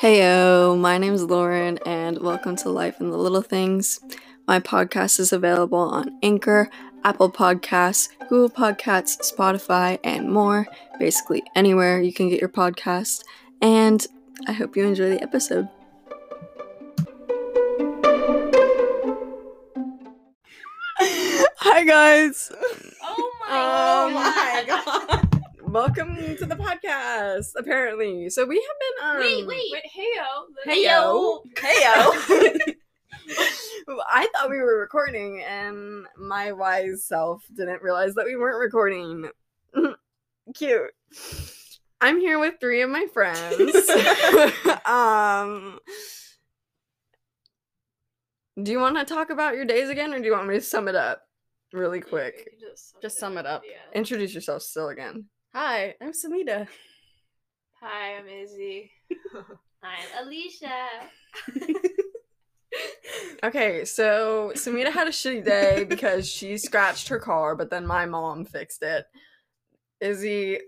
Heyo, my name is Lauren, and welcome to Life in the Little Things. My podcast is available on Anchor, Apple Podcasts, Google Podcasts, Spotify, and more. Basically, anywhere you can get your podcast. And I hope you enjoy the episode. Hi, guys. Oh my Oh my god. Welcome to the podcast, apparently. So, we have been. Um, Wait, wait, wait, heyo. Heyo. Heyo. I thought we were recording, and my wise self didn't realize that we weren't recording. Cute. I'm here with three of my friends. um, do you want to talk about your days again, or do you want me to sum it up really quick? Just sum it up. Introduce yourself still again. Hi, I'm Samita. Hi, I'm Izzy. I'm Alicia. Okay, so Samita had a shitty day because she scratched her car, but then my mom fixed it. Izzy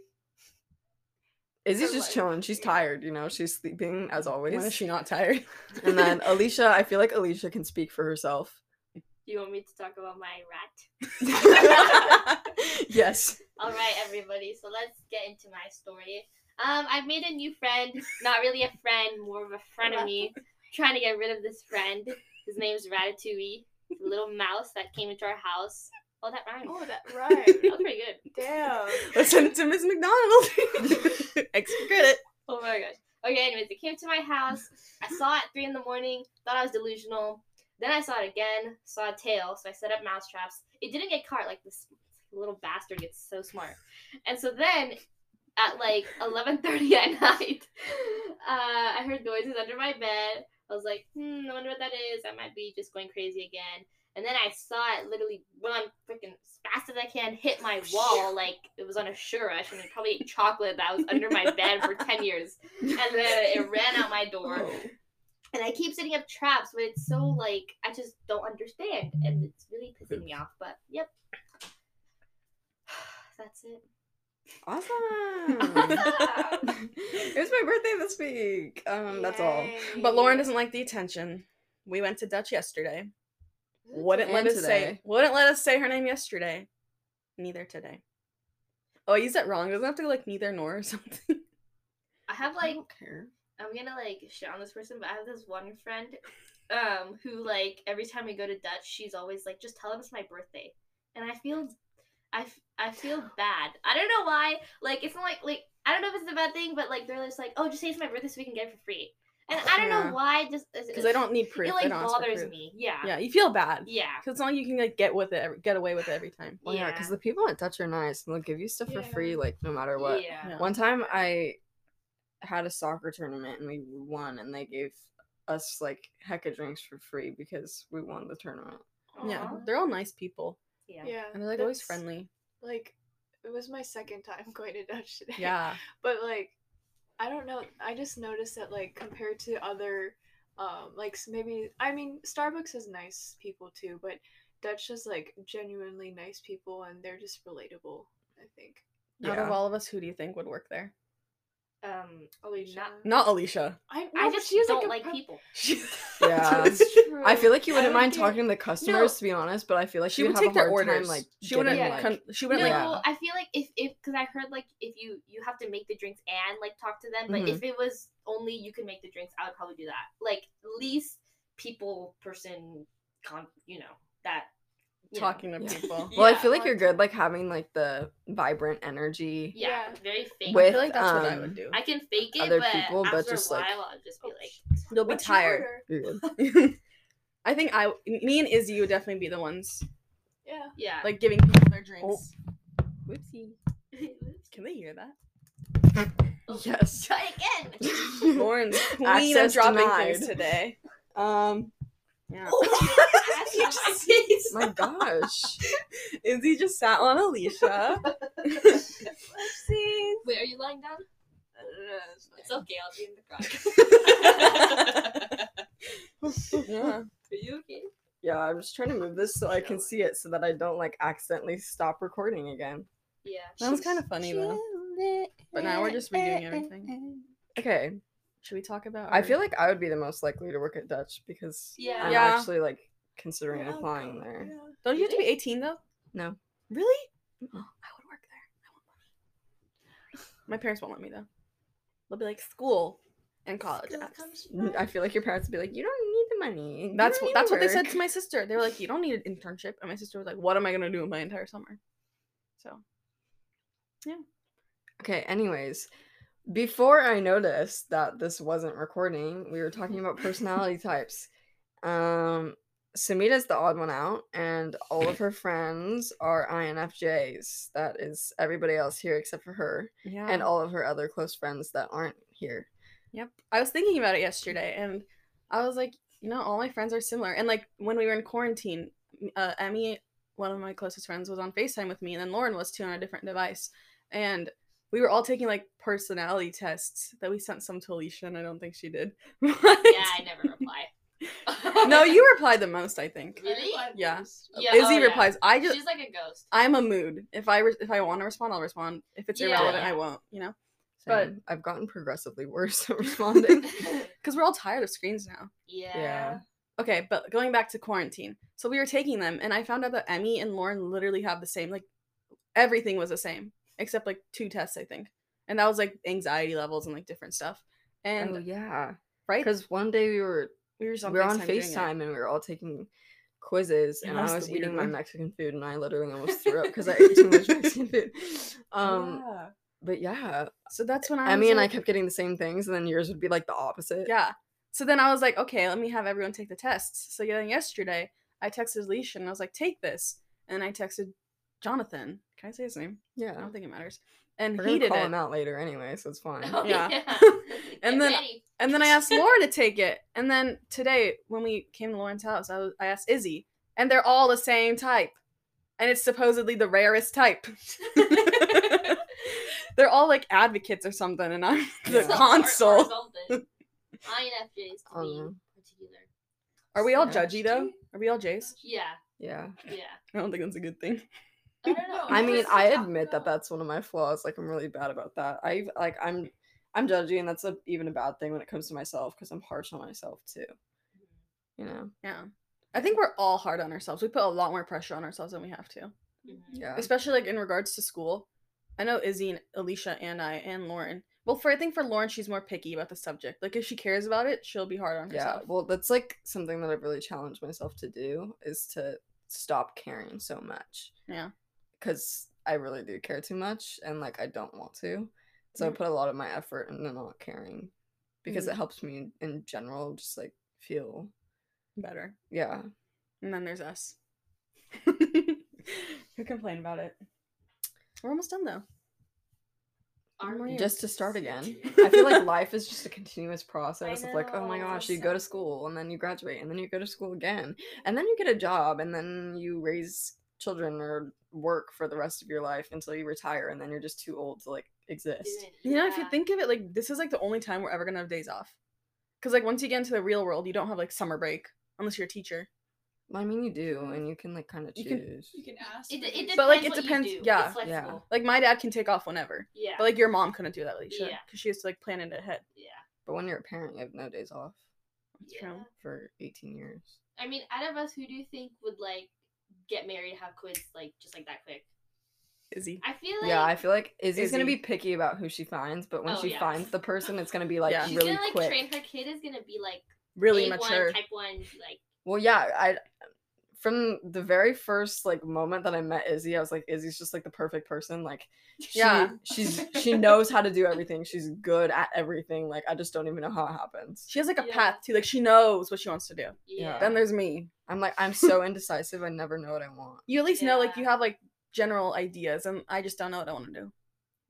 Izzy's Her just chilling. She's tired, you know, she's sleeping as When always. is she not tired? And then Alicia, I feel like Alicia can speak for herself. You want me to talk about my rat? yes. All right, everybody. So let's get into my story. Um, I've made a new friend. Not really a friend, more of a frenemy. Trying to get rid of this friend. His name's Ratatouille. A little mouse that came into our house. Oh, that rhymed. Oh, that That right. was pretty good. Damn. Let's send it to Miss McDonald. Extra credit. Oh my gosh. Okay, anyways, it came to my house. I saw it at three in the morning. Thought I was delusional. Then I saw it again. Saw a tail. So I set up mouse traps. It didn't get caught. Like this little bastard gets so smart. And so then, at like 11:30 at night, uh, I heard noises under my bed. I was like, hmm, I wonder what that is. I might be just going crazy again. And then I saw it literally run freaking as fast as I can, hit my wall like it was on a sugar rush, and it probably ate chocolate that was under my bed for 10 years. And then it ran out my door. And I keep setting up traps, but it's so like, I just don't understand. And it's really pissing me off. But yep. That's it. Awesome. it was my birthday this week. Um, that's all. But Lauren doesn't like the attention. We went to Dutch yesterday. Wouldn't let And us say wouldn't let us say her name yesterday. Neither today. Oh, I used that wrong. Doesn't have to go like neither nor or something. I have I like, don't care. I'm gonna like shit on this person, but I have this one friend um who like every time we go to Dutch, she's always like, just tell him it's my birthday. And I feel I, I feel bad. I don't know why. Like it's not like like I don't know if it's a bad thing, but like they're just like, oh, just say it's my birthday so we can get it for free. And I don't Yeah. know why. Just Because I don't need proof. It They like don't ask for bothers me. Yeah. Yeah, you feel bad. Yeah. Because it's not like you can like get with it, get away with it every time. Well, yeah, because the people at Dutch are nice and they'll give you stuff for free, like no matter what. Yeah. Yeah. One time I had a soccer tournament and we won, and they gave us like hecka drinks for free because we won the tournament. Yeah, they're all nice people, Yeah. Yeah. and they're like always friendly. Like, it was my second time going to Dutch today. Yeah, But like, I don't know. I just noticed that like compared to other, um, like maybe I mean Starbucks has nice people too, but Dutch has like genuinely nice people and they're just relatable. I think. out of all of us, who do you think would work there? Um. Alicia. Not- Not Alicia. I, I no, but just she has, don't a like pro- people. Yeah. That's true. I feel like you wouldn't mind get- talking to the customers, to be honest, but I feel like she you'd have take a their hard orders. time, like she wouldn't. getting, Yeah. con- she wouldn't Yeah. like. I feel like if if because I heard like if you you have to make the drinks and like talk to them, but Mhm. if it was only you can make the drinks, I would probably do that. Like least people person, con you know that you know. Talking to Yeah. people. Well, I feel like you're good, like having like the vibrant energy. Yeah, Yeah. very fake. I feel like that's what I um, would do. I can fake it, other but people, but just, a like- while, I'll just be like, You'll be tired. order? You're good. I think I, me and Izzy would definitely be the ones Yeah. yeah. like giving people their drinks. Whoopsie. Can they hear that? Yes. Try again. Lauren's queen Access of dropping denied. things today. Um, yeah. My gosh. Izzy just sat on Alicia. Wait, are you lying down? Uh, it's okay. I'll be in the front. yeah. Are you okay? Yeah, I'm just trying to move this so I can see it so that I don't like accidentally stop recording again. Yeah. That was kind of funny though. But now we're just redoing everything. Okay. Should we talk about? I feel like I would be the most likely to work at Dutch because Yeah. I'm Yeah. actually like considering applying there. don't you have to be 18 though? No. Really? I would work there. I want money. My parents won't let me though. They'll be like school and college. apps." I feel like your parents would be like, "You don't need the money." You That's what that's to what they said to my sister. They were like, "You don't need an internship," and my sister was like, "What am I gonna do with my entire summer?" So yeah. Okay, anyways, before I noticed that this wasn't recording, we were talking about personality types. Um Samita's the odd one out, and all of her friends are INFJs. That is everybody else here except for her, yeah, and all of her other close friends that aren't here. Yep. I was thinking about it yesterday and I was like, you know, all my friends are similar. And like when we were in quarantine, uh, Emmy, one of my closest friends, was on FaceTime with me, and then Lauren was too on a different device. And we were all taking like personality tests that we sent some to Alicia, and I don't think she did. Yeah, I never reply. no, you replied the most, I think. Really? Yeah. Yeah, Izzy oh, yeah. replies. I just She's like a ghost. I'm a mood. If I re- if I want to respond, I'll respond. If it's Yeah. irrelevant, I won't. You know, But- I've gotten progressively worse at responding. because we're all tired of screens now. yeah. Yeah. Okay, but going back to quarantine. So we were taking them, and I found out that Emmy and Lauren literally have the same, like, everything was the same, except like two tests, I think. And that was like anxiety levels and like different stuff. And oh yeah, right, because one day we were we were we were on FaceTime and we were all taking quizzes Yeah, and I was eating my. Mexican food and I literally almost threw up because I ate too much Mexican food. Um Yeah. but yeah. So that's when I Emmy and I kept getting the same things and then yours would be like the opposite. Yeah. So then I was like, okay, let me have everyone take the tests. So then yesterday, I texted Alicia and I was like, take this. And I texted Jonathan. Can I say his name? Yeah. I don't think it matters. And We're he gonna did call it. him out later anyway, so it's fine. Oh, Yeah. And then- ready. And then I asked Laura to take it. And then today, when we came to Lauren's house, I, was, I asked Izzy. And they're all the same type. And it's supposedly the rarest type. they're all like advocates or something. And I'm the Yeah. Or- or console. INFJs to be Um, particular. Are we all judgy though? Are we all Jays? Yeah, Yeah. yeah. I don't think that's a good thing. I don't know. I mean, I admit that that's one of my flaws. Like, I'm really bad about that. I like, I'm, I'm judgy, and that's a, even a bad thing when it comes to myself because I'm harsh on myself too. You know? Yeah. I think we're all hard on ourselves. We put a lot more pressure on ourselves than we have to. Mhm. Yeah. Especially like in regards to school. I know Izzy and Alicia and I and Lauren. Well, for I think for Lauren, she's more picky about the subject. Like if she cares about it, she'll be hard on herself. Yeah. herself. Well, that's like something that I've really challenged myself to do is to stop caring so much. Yeah. Because I really do care too much, and like I don't want to. So I put a lot of my effort into not caring because Mhm. it helps me in general just like feel Better. yeah And then there's us. Who complain about it? We're almost done though. Are One more we? year. just to start again. I feel like life is just a continuous process of like, oh my gosh, you go to school and then you graduate and then you go to school again and then you get a job and then you raise children or work for the rest of your life until you retire and then you're just too old to like exist. Dude, You know, if you think of it, like this is like the only time we're ever gonna have days off. Cause like once you get into the real world, you don't have like summer break unless you're a teacher. Well, I mean, you do, and you can like kind of You can- choose. You can ask. It, it depends But, like, it depends- do. yeah. Like my dad can take off whenever. Yeah. But like your mom couldn't do that, Alicia. Yeah. Because she has to like plan it ahead. yeah. But when you're a parent, you have no days off That's Yeah. true. for 18 years. I mean, out of us, who do you think would like get married, have kids, like just like that quick? Izzy. I feel like yeah, I feel like Izzy's gonna be picky about who she finds, but when Oh, she yeah. finds the person, it's gonna be like Yeah. she's really gonna like quick. train her kid is gonna be like Really A1, mature. type one, like Well, yeah, I from the very first like moment that I met Izzy, I was like, Izzy's just like the perfect person. Like, she, Yeah. she's she knows how to do everything. She's good at everything. Like, I just don't even know how it happens. She has like a Yeah. path too. Like she knows what she wants to do. yeah. Then there's me. I'm like, I'm so indecisive. I never know what I want. You at least know like you have like general ideas, and I just don't know what I want to do.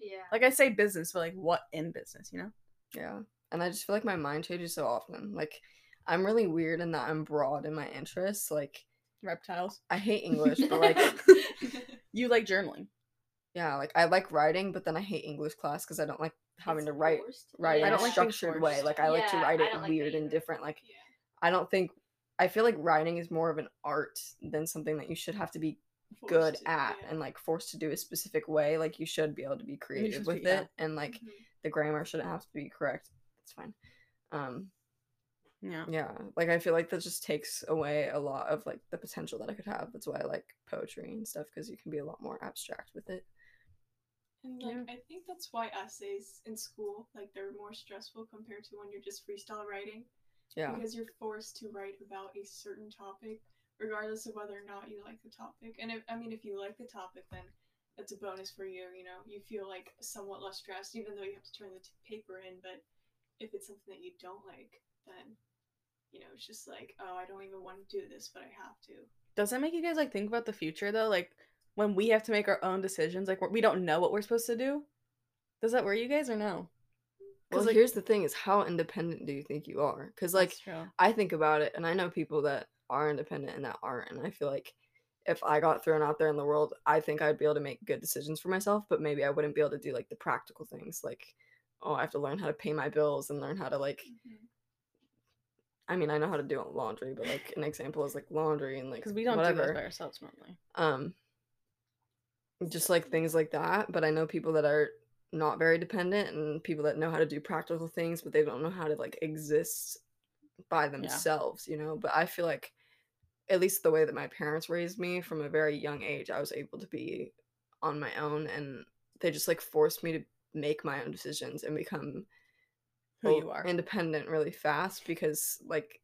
yeah. Like I say business, but like what in business, you know? Yeah, and I just feel like my mind changes so often. Like, I'm really weird in that I'm broad in my interests. Like, Reptiles. I hate English, but like, you like journaling. yeah, like I like writing, but then I hate English class because I don't like having It's to write forced. write I in don't a like structured way. Like I like to write it don't like weird and different. Like Yeah. I don't think I feel like writing is more of an art than something that you should have to be good to, at yeah. and like forced to do a specific way. Like you should be able to be creative with be- yeah. it and like Mhm. the grammar shouldn't have to be correct. It's fine. Um, Yeah. yeah, like I feel like that just takes away a lot of like the potential that I could have. That's why I like poetry and stuff because you can be a lot more abstract with it. And like Yeah. I think that's why essays in school like they're more stressful compared to when you're just freestyle writing Yeah, because you're forced to write about a certain topic regardless of whether or not you like the topic. And if I mean if you like the topic then it's a bonus for you, you know. You feel like somewhat less stressed even though you have to turn the t- paper in, but if it's something that you don't like, then you know, it's just like, oh, I don't even want to do this, but I have to. Does that make you guys like think about the future though? Like when we have to make our own decisions, like we're- don't know what we're supposed to do. Does that worry you guys or no? Well, like- here's the thing: is how independent do you think you are? Because like I think about it, and I know people that are independent and that aren't, and I feel like if I got thrown out there in the world, I think I'd be able to make good decisions for myself, but maybe I wouldn't be able to do like the practical things, like oh, I have to learn how to pay my bills and learn how to like. Mm-hmm. I mean, I know how to do laundry, but like an example is like laundry and like Because we don't whatever. do those by ourselves normally. um just like things like that but i know people that are not very dependent and people that know how to do practical things but they don't know how to like exist by themselves you know but i feel like at least the way that my parents raised me from a very young age i was able to be on my own and they just like forced me to make my own decisions and become Who oh, you are. independent really fast because like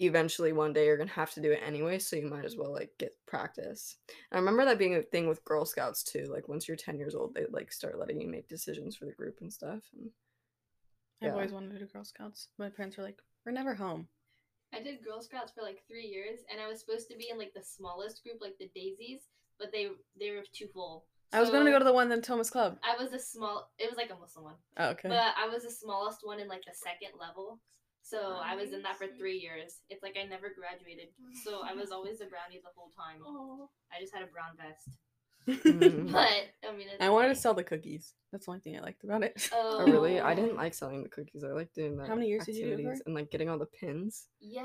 eventually one day you're gonna have to do it anyway so you might as well like get practice i remember that being a thing with girl scouts too like once you're 10 years old they like start letting you make decisions for the group and stuff and I've always wanted to do Girl Scouts. My parents were like, "We're never home." I did Girl Scouts for like three years, and I was supposed to be in like the smallest group, like the Daisies, but they they were too full. I was going to go to the one in Thomas Club. I was a small. It was like a Muslim one, Oh, okay. but I was the smallest one in like the second level. So I was in that for three years. It's like I never graduated, so I was always a brownie the whole time. Oh, I just had a brown vest, but I mean, it's I wanted to sell the cookies. That's the only thing I liked about it. Oh, oh really i didn't like selling the cookies i like doing that How many years did you do it for? and like getting all the pins Yeah,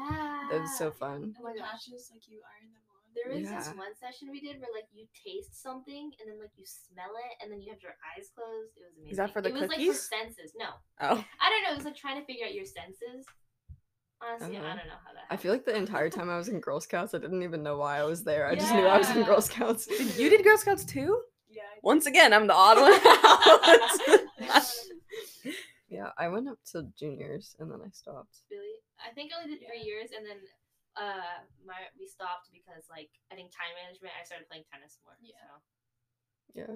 that was so fun Oh my and the gosh. patches like you iron them on. There was this one session we did where like you taste something and then like you smell it and then you have your eyes closed. It was amazing. Is that for the it was like cookies? for senses. No, Oh, I don't know. It was like trying to figure out your senses. Honestly, Uh-huh. I don't know how that. i feel like the entire time i was in girl scouts i didn't even know why i was there i just knew i was in girl scouts Did you did Girl Scouts too? Yeah. Once again, I'm the odd one out. yeah i went up to juniors and then i stopped really. I think I only did three years and then uh my we stopped because like I think time management. I started playing tennis more. Yeah. So. Yeah.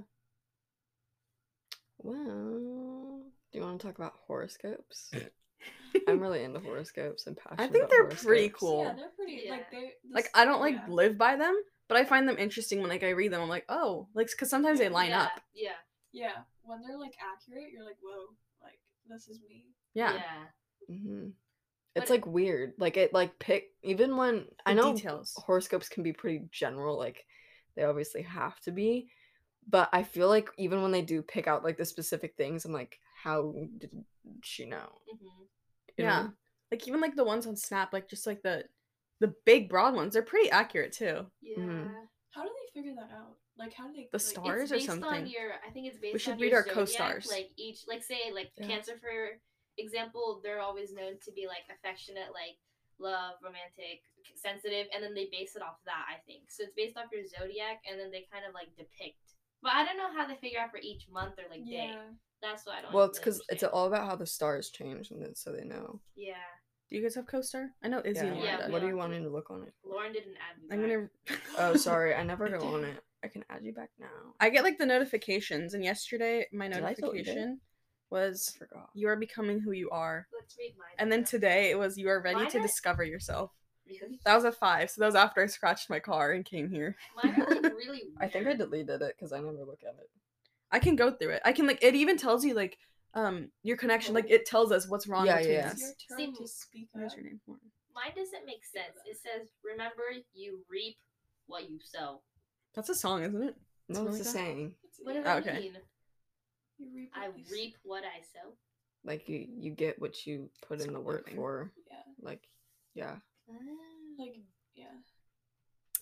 Well, do you want to talk about horoscopes? I'm really into horoscopes and passionate. I think about they're pretty cool. Yeah, they're pretty. Like Yeah. they. like I don't like yeah. live by them, but I find them interesting when like I read them. I'm like, oh, like because sometimes they line yeah, up. Yeah. Yeah, when they're like accurate, you're like, whoa, like this is me. Yeah, Yeah. hmm But It's like weird. Like it like pick even when I know details. horoscopes can be pretty general. Like they obviously have to be, but I feel like even when they do pick out like the specific things, I'm like, how did she know? hmm Yeah. know? like even like the ones on Snap, like just like the the big broad ones, they're pretty accurate too. Yeah. Mhm. How do they figure that out? Like, how do they? The like, star- Stars or something. on your i think it's based We should on read your our zodiac, co-stars. like each like say like Yeah. cancer for example they're always known to be like affectionate like love romantic sensitive and then they base it off that i think so it's based off your zodiac and then they kind of like depict but i don't know how they figure out for each month or like day Yeah. that's why i don't Well, it's really because it's all about how the stars change, and then so they know. yeah Do you guys have CoStar? I know Izzy Yeah, and yeah, what are yeah. you wanting to look on it? lauren didn't add me I'm back. gonna. Oh, sorry, I never go on it. I can add you back now. I get like the notifications, and yesterday my Did I delete notification was forgot. you are becoming who you are, let's read mine and then today it was you are ready Mine to are- discover yourself. really That was a five, so that was after I scratched my car and came here. mine are like really I think I weird. deleted it because I never look at it. I can go through it. I can like it even tells you like um your connection, like it tells us what's wrong Yeah, between yeah. It's your turn See, to speak What is your name? Lauren? mine doesn't make sense it says remember you reap what you sow That's a song, isn't it? No, Something it's a like that? saying. What does yeah, that Okay. mean You reap I you s- reap what I sow. Like you, you get what you put in the work living. for. Yeah. Like, yeah. Like, yeah.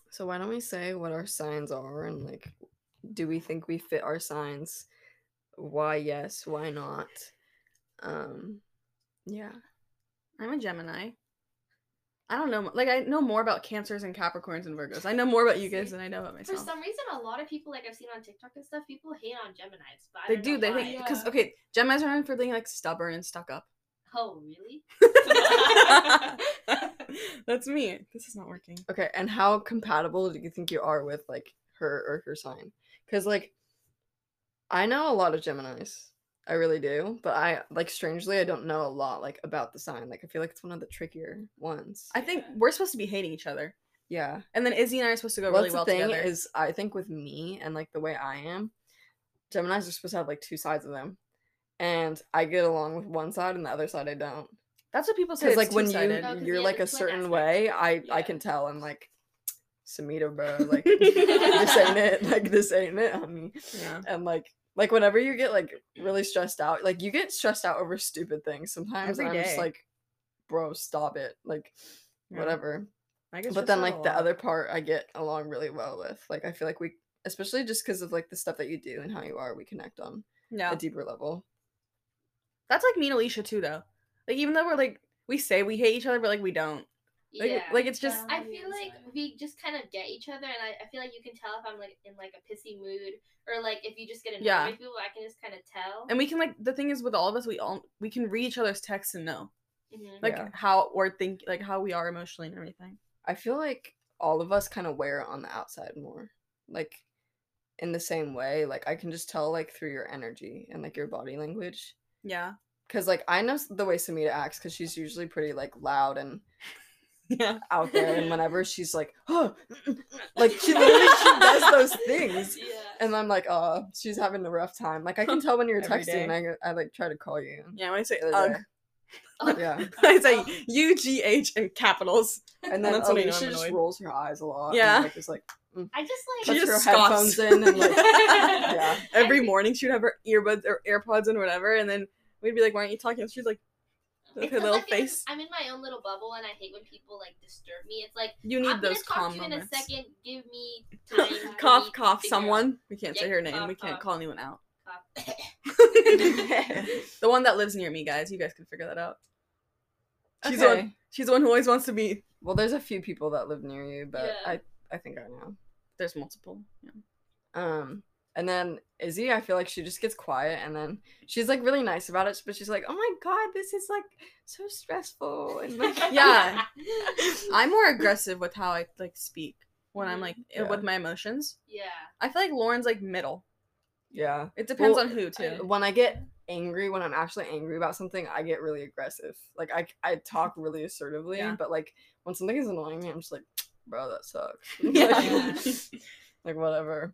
So why don't we say what our signs are and like, do we think we fit our signs? Why yes? Why not? Um, yeah. I'm a Gemini. I don't know. Like I know more about Cancers and Capricorns and Virgos. I know more about you guys than I know about myself. For some reason, a lot of people like I've seen on TikTok and stuff, people hate on Gemini's. But I They don't do. know They why. think because Yeah. okay, Gemini's are known for being like stubborn and stuck up. Oh, really? That's me. This is not working. Okay, and how compatible do you think you are with like her or her sign? Because like, I know a lot of Gemini's. I really do, but I like strangely I don't know a lot like about the sign. Like I feel like it's one of the trickier ones. I think we're supposed to be hating each other, yeah. and then Izzy and I are supposed to go Well, really that's well the thing together. is I think with me and like the way I am, Gemini's are supposed to have like two sides of them, and I get along with one side and the other side I don't. That's what people say. Because It's like when you two-sided. Oh, 'cause you're yeah, like a certain aspect. way, I I can tell. I'm like, Samita, bro, like this ain't it. Like this ain't it, honey. yeah. And like like whenever you get like really stressed out, like you get stressed out over stupid things sometimes. Every and I'm just like, bro, stop it. Like Yeah. whatever. I guess But then like the other part I get along really well with. Like I feel like we especially just because of like the stuff that you do and how you are, we connect on yeah, a deeper level. that's like me and Alicia too, though. Like even though we're like we say we hate each other, but like we don't. Like, yeah. like it's just I feel like we just kind of get each other, and I, I feel like you can tell if I'm like in like a pissy mood, or like if you just get annoyed Yeah. with people, I can just kind of tell. and we can like the thing is with all of us, we all we can read each other's texts and know Mhm. like Yeah. how we're think like how we are emotionally and everything. I feel like all of us kind of wear it on the outside more. Like in the same way, like I can just tell like through your energy and like your body language. Yeah. Cause like I know the way Samita acts because she's usually pretty like loud and Yeah. out there, and whenever she's like, oh, like she literally she does those things, Yeah. and I'm like, oh, she's having a rough time. Like I can tell when you're Every texting, and I, I like try to call you. Yeah, when I say ugh, day. Ugh. Yeah, I say U G H in capitals. and then That's when oh, I know just rolls her eyes a lot. Yeah. and, like, is like mm, I just She like puts her just scoffs. headphones in and like yeah. Every morning she would have her earbuds or AirPods and whatever, and then we'd be like, "Why aren't you talking?" And she's like, with It's her 'cause little I feel like face. I'm in my own little bubble, and I hate when people like disturb me. It's like You need I'm those gonna talk calm to you moments. in a second. Give me time. cough, cough. figure out- Someone. We can't say her name. cough, we can't cough. call anyone out. The one that lives near me, guys. You guys can figure that out. She's the Okay. one. She's the one who always wants to be. Well, there's a few people that live near you, but Yeah. I I think I know. There's multiple. Yeah. Um, and then Izzy, I feel like she just gets quiet, and then she's like really nice about it, but she's like, "Oh my god, this is like so stressful," and like Yeah. I'm more aggressive with how I like speak when I'm like Yeah. with my emotions. yeah. I feel like Lauren's like middle. yeah. It depends Well, on who too. When I get angry, when I'm actually angry about something, I get really aggressive. Like I I talk really assertively, Yeah. but like when something is annoying me, I'm just like, "Bro, that sucks." Yeah. like, like whatever.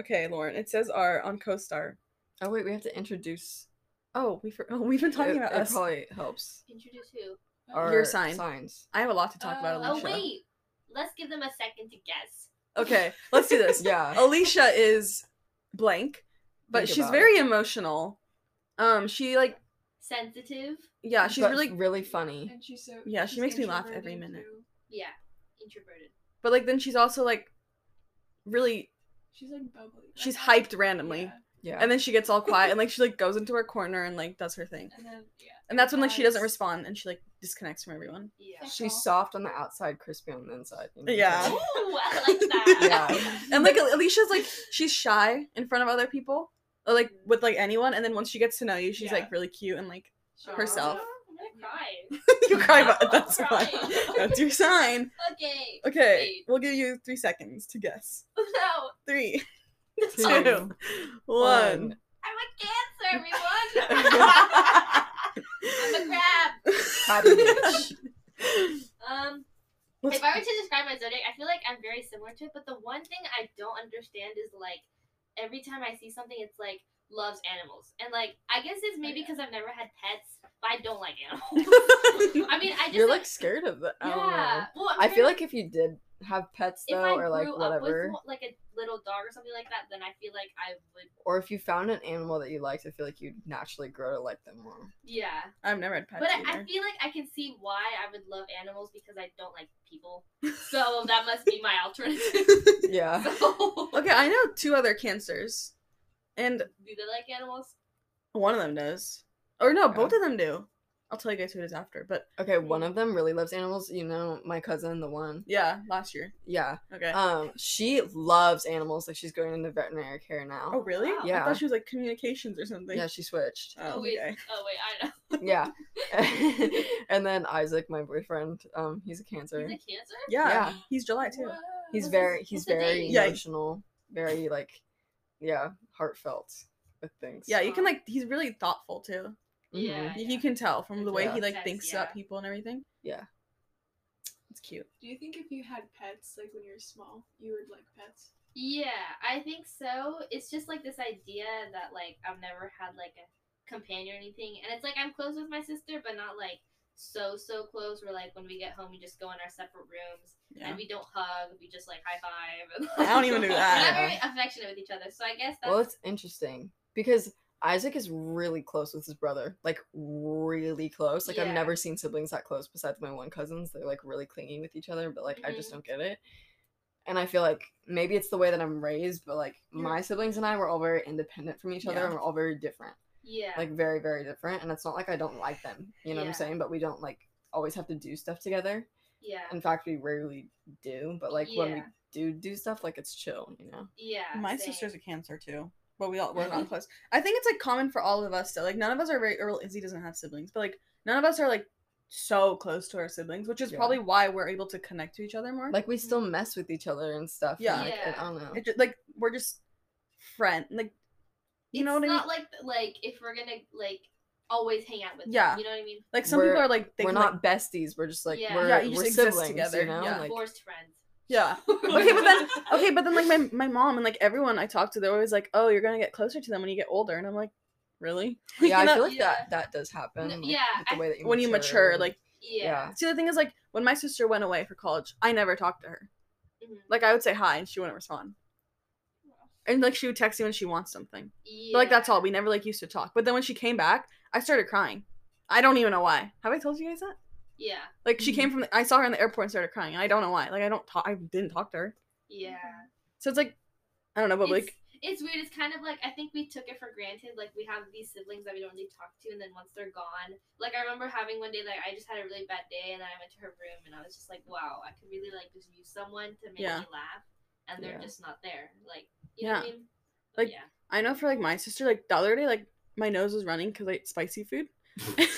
Okay, Lauren. It says R on CoStar. Oh wait, we have to introduce. Oh, we for- oh, we've been talking it, about it us. probably helps. Introduce who? Our Your sign. signs. I have a lot to talk about, Oh, Oh Alicia. wait, let's give them a second to guess. Okay, let's do this. Yeah. Alicia is blank, but Think she's about very emotional. Um, she like Sensitive. yeah, she's but really really funny. And she's so Yeah, she she's makes me laugh introverted, every minute. too. Yeah. Introverted. but like then she's also like really She's like bubbly. She's Like, hyped randomly. Yeah. Yeah. and then she gets all quiet and like she like goes into her corner and like does her thing. And then yeah. And that's when like she doesn't respond and she like disconnects from everyone. Yeah. She's soft on the outside, crispy on the inside. you know? Yeah. Ooh, I like that. Yeah. And like Alicia's like she's shy in front of other people. Or like with like anyone and then once she gets to know you, she's Yeah. like really cute and like herself. I'm gonna cry. you cry but that's fine. That's your sign. Okay. Okay, Wait. we'll give you three seconds to guess. No. Three, Two, two, one. I'm a cancer, everyone. I'm a crab. Happy bitch. Um, Let's- if I were to describe my zodiac, I feel like I'm very similar to it. But the one thing I don't understand is like every time I see something, it's like loves animals, and like I guess it's oh, maybe yeah. because I've never had pets, but I don't like animals. I mean, I just You're like scared of that. I don't know. yeah. Well, I'm feel like if you did have pets if though, I or like grew up whatever, with like a little dog or something like that, then I feel like I would. or if you found an animal that you liked, I feel like you'd naturally grow to like them more. Yeah, I've never had pets but I, I feel like I can see why I would love animals because I don't like people. So that must be my alternative. Yeah. So, okay, I know two other cancers, and do they like animals? one of them does. Or no, Yeah. both of them do. I'll tell you guys who it is after. But Okay, one of them really loves animals. You know, my cousin, the one. yeah, last year. Yeah. Okay. Um, she loves animals. Like she's going into veterinary care now. oh really? wow. I Yeah. thought she was like communications or something. Yeah, she switched. Oh, wait, okay. oh wait, I know. Yeah. and then Isaac, my boyfriend, um, he's a cancer. Is it cancer? Yeah, Yeah. He's July too. What? He's What's very he's what's the very date? Yeah. emotional, very like yeah, heartfelt with things. Yeah, you can like he's really thoughtful too. Yeah. You can tell from the way Yeah. he like Sex, thinks yeah. about people and everything. Yeah. It's cute. Do you think if you had pets, like when you were small, you would like pets? Yeah, I think so. It's just like this idea that like I've never had like a companion or anything, and it's like I'm close with my sister, but not like so so close. we're like when we get home, we just go in our separate rooms Yeah. and we don't hug. We just like high five. I don't even do that We're not very affectionate with each other, so I guess that's Well, it's interesting because Isaac is really close with his brother, like really close. Like Yeah. I've never seen siblings that close besides my one cousins. They're like really clingy with each other, but like I just Mhm. don't get it. And I feel like maybe it's the way that I'm raised, but like my siblings and I were all very independent from each other Yeah. and we're all very different. Yeah. Like very, very different. And it's not like I don't like them. You know what I'm saying? But we don't like always have to do stuff together. yeah. In fact, we rarely do. But like when we do do stuff, like it's chill, you know? Yeah. My same. sister's a cancer too. But we all we're not close. I think it's like common for all of us to like none of us are very or Izzy doesn't have siblings, but like none of us are like so close to our siblings, which is Yeah. probably why we're able to connect to each other more. Like we still mm-hmm. mess with each other and stuff. and, Yeah. like, Yeah. I don't know. it just, like we're just friend like you know what I mean? It's not like like if we're gonna like always hang out with them, Yeah. you know what I mean? Like some We're- people are like they we're can, not like- besties. We're just like Yeah. we're, Yeah, you just we're exist siblings, together, You know, yeah. like Forced friends. yeah. Okay, but then okay, but then like my my mom and like everyone I talk to, they're always like, "Oh, you're gonna get closer to them when you get older," and I'm like, "Really?" yeah, I know? feel like Yeah. that that does happen. N- like, yeah, with the I- way that you when you mature, and- like Yeah. Yeah. see the thing is like when my sister went away for college, I never talked to her. Mhm. Like I would say hi and she wouldn't respond. And like she would text me when she wants something. yeah. But like that's all. We never like used to talk. But then when she came back, I started crying. I don't even know why. Have I told you guys that? Yeah. Like she Mhm. came from the, I saw her in the airport and started crying. I don't know why. Like I don't talk I didn't talk to her. Yeah. So it's like I don't know, but it's, like it's weird. It's kind of like I think we took it for granted. Like we have these siblings that we don't really talk to, and then once they're gone, like I remember having one day, like I just had a really bad day, and then I went to her room, and I was just like, wow, I could really like just use someone to make Yeah. me laugh, and they're Yeah. just not there. Like you know what I mean? Like, yeah. I know for like my sister, like the other day, like my nose was running because I ate spicy food.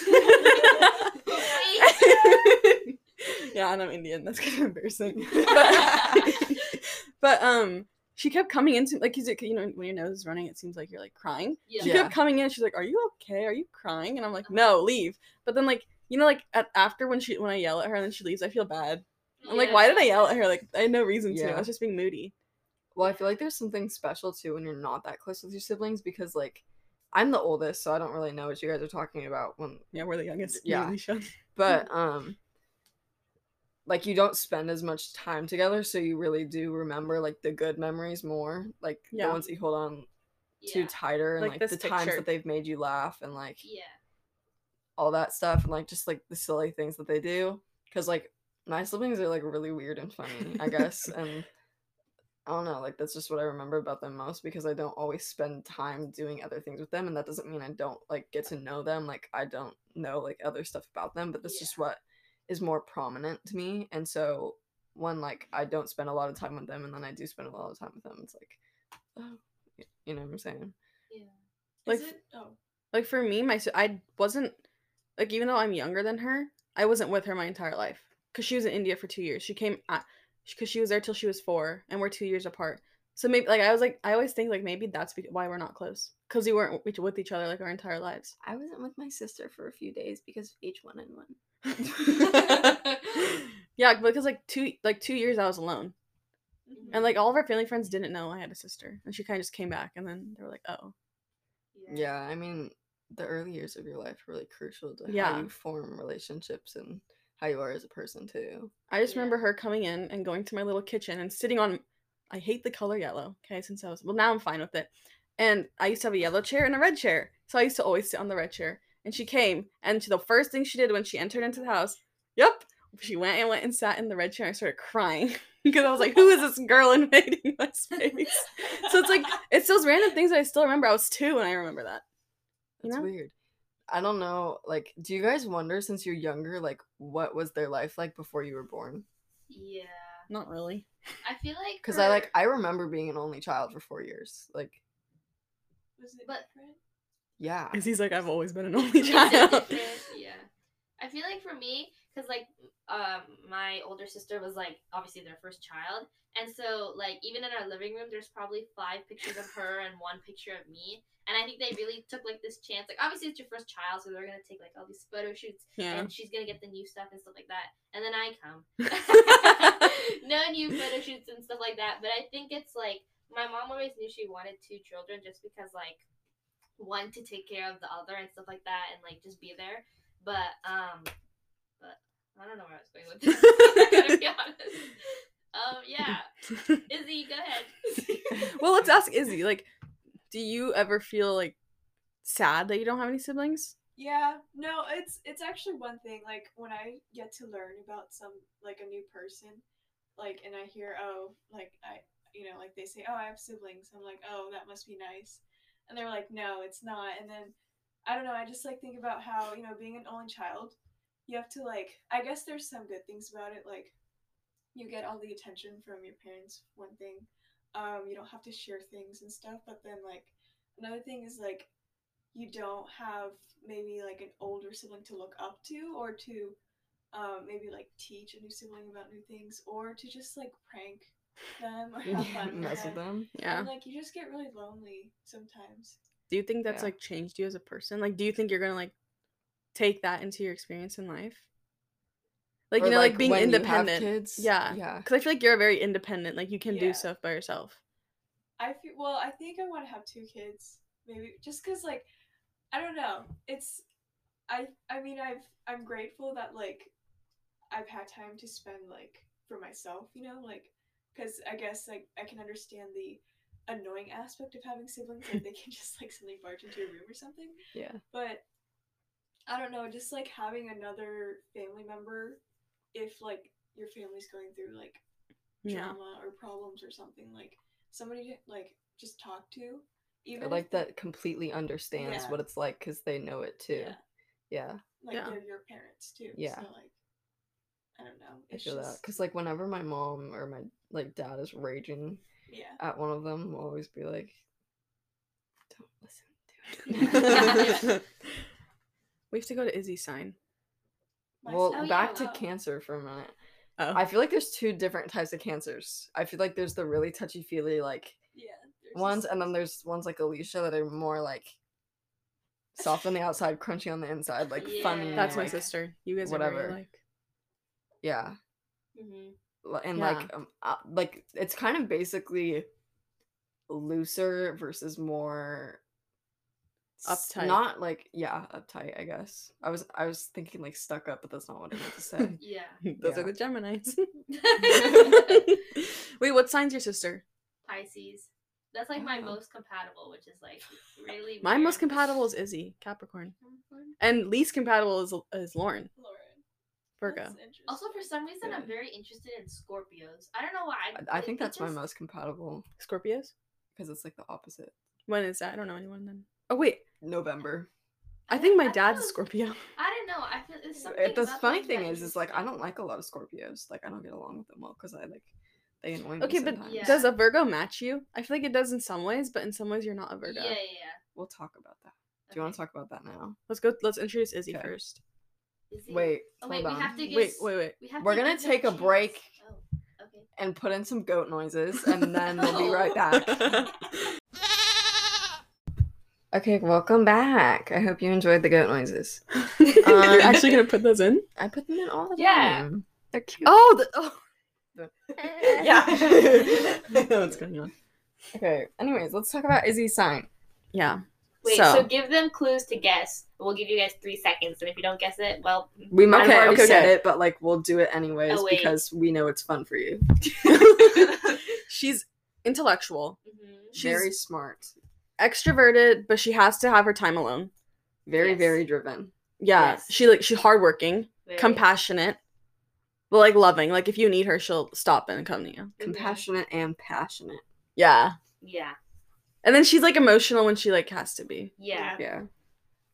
yeah, and I'm Indian. That's kind of embarrassing. But, but um, she kept coming into like, cause it, you know, when your nose is running, it seems like you're like crying. Yeah. She kept coming in. She's like, "Are you okay? Are you crying?" And I'm like, "No, leave." But then like, you know, like at, after when she when I yell at her and then she leaves, I feel bad. I'm like, why did I yell at her? Like, I had no reason to. I was just being moody. Well, I feel like there's something special too when you're not that close with your siblings because like I'm the oldest, so I don't really know what you guys are talking about when Yeah, we're the youngest. Yeah. Yeah. but um like you don't spend as much time together, so you really do remember like the good memories more, like Yeah. the ones that you hold on to Yeah. tighter and Like like, this the times that they've made you laugh and like Yeah. all that stuff and like just like the silly things that they do because like my siblings are like really weird and funny i guess and i don't know like that's just what i remember about them most because i don't always spend time doing other things with them and that doesn't mean i don't like get to know them like i don't know like other stuff about them but that's just what is more prominent to me and so when like i don't spend a lot of time with them and then i do spend a lot of time with them it's like oh you know what i'm saying Yeah. Like- Is it? Oh. Like for me, my I wasn't like even though I'm younger than her, I wasn't with her my entire life because she was in India for two years. She came because she was there till she was four, and we're two years apart. So maybe like I was like I always think like maybe that's why we're not close because we weren't with- with each other like our entire lives. i wasn't with my sister for a few days because of h1n1 yeah, because like two like two years I was alone, and mm-hmm. like all of our family friends didn't know I had a sister, and she kind of just came back, and then they were like, oh, Yeah, I mean, the early years of your life are really crucial to Yeah. how you form relationships and how you are as a person too. I just Yeah. remember her coming in and going to my little kitchen and sitting on. I hate the color yellow. Okay, since I was well, now I'm fine with it. And I used to have a yellow chair and a red chair, so I used to always sit on the red chair. And she came, and she, the first thing she did when she entered into the house, yep, she went and went and sat in the red chair. and I started crying because I was like, "Who is this girl invading my space?" so it's like it's those random things that I still remember. I was two and I remember that. You That's know? weird. I don't know. Like, do you guys wonder since you're younger, like, what was their life like before you were born? Yeah. Not really. I feel like Because I like I remember being an only child for four years. Like, Was it But- different? yeah. Because he's like, I've always been an only child. yeah. I feel like for me, because like um my older sister was like obviously their first child, and so like even in our living room, there's probably five pictures of her and one picture of me. And I think they really took like this chance. Like obviously it's your first child, so they're gonna take like all these photo shoots, Yeah. and she's gonna get the new stuff and stuff like that. And then I come, no new photo shoots and stuff like that. But I think it's like my mom always knew she wanted two children just because like one to take care of the other and stuff like that and like just be there. But um but I don't know where I was going with this. Gotta be honest. Um yeah. Izzy, go ahead. well, let's ask Izzy. Like, do you ever feel like sad that you don't have any siblings? Yeah, no, it's it's actually one thing. Like when I get to learn about some like a new person, like and I hear oh like I you know like they say oh I have siblings. I'm like oh that must be nice, and they're like no it's not. And then I don't know I just like think about how you know being an only child, you have to like I guess there's some good things about it like you get all the attention from your parents. One thing, um you don't have to share things and stuff. But then like another thing is like you don't have maybe like an older sibling to look up to or to um, maybe like teach a new sibling about new things or to just like prank them or have fun Mess with them. them. Yeah. And like you just get really lonely sometimes. Do you think that's Yeah. like changed you as a person? Like, do you think you're gonna like take that into your experience in life? Like, Or, you know, like, being when you have independent. kids. Yeah. Yeah. Because I feel like you're very independent. Like, you can do stuff by yourself. I feel well. I think I want to have two kids, maybe just because like I don't know. It's I I mean I've I'm grateful that like I've had time to spend like for myself. You know, like because I guess like I can understand the annoying aspect of having siblings like they can just like suddenly barge into your room or something Yeah. but I don't know, just like having another family member if like your family's going through like Yeah. trauma or problems or something like somebody to like just talk to even Or if like that completely understands Yeah. what it's like because they know it too. yeah Yeah. like Yeah. they're your parents too Yeah. so like i don't know I it's feel that. just Because, like, whenever my mom or my, like, dad is raging yeah at one of them, I'll always be like, don't listen to it. we have to go to Izzy's sign. My well, Oh, back yeah. to cancer for a minute. Oh. I feel like there's two different types of cancers. I feel like there's the really touchy feely like yeah ones, just- and then there's ones like Alicia that are more like soft on the outside, crunchy on the inside, like funny. Yeah. That's my like, sister. You guys are whatever. very like. Yeah, hmm and Yeah. like um, uh, like it's kind of basically looser versus more s- Uptight. Not like yeah, uptight. I guess I was I was thinking like stuck up, but that's not what I meant to say. Yeah. Those Yeah. are the Gemini's. Wait, what sign's your sister? Pisces. That's like my Oh. most compatible, which is like really My most compatible is Izzy, Capricorn, and least compatible is is Lauren, Lauren Virgo. Also, for some reason, I'm very interested in Scorpios. I don't know why. I, I think it that's my most compatible Scorpios. because it's like the opposite. When is that? I don't know anyone then. Oh wait, November. I think my thought dad's it was- Scorpio. I don't know. I feel it's something. It, the about funny thing is, is like I don't like a lot of Scorpios. Like I don't get along with them well because I like they annoy me. Okay, but sometimes. Yeah. does a Virgo match you? I feel like it does in some ways, but in some ways you're not a Virgo. Yeah, yeah, yeah. we'll talk about that. Do you want to talk about that now? Let's go. Let's introduce Izzy Okay. first. Is he- Wait, Oh, hold wait, we on. have to get. Wait, wait, wait. We have We're to gonna take a chance. break. Oh, okay. and put in some goat noises, and then we'll be right back. Okay, welcome back. I hope you enjoyed the goat noises. You're actually gonna put those in? I put them in all the Yeah. time. They're cute. Oh, the, oh. yeah. What's going on? okay. Anyways, let's talk about Izzy's sign. Yeah. Wait, So- so, give them clues to guess. We'll give you guys three seconds, and if you don't guess it, well, We might have Okay, already okay, said okay. it, but like we'll do it anyways Oh, because we know it's fun for you. She's intellectual, mhm. She's- very smart, extroverted, but she has to have her time alone. very Yes. very driven. Yeah. Yes. She like she's hardworking, Very- compassionate, but like loving. Like if you need her, she'll stop and come to you. Mhm. Compassionate and passionate. Yeah. Yeah, And then she's like emotional when she like has to be. yeah. Yeah.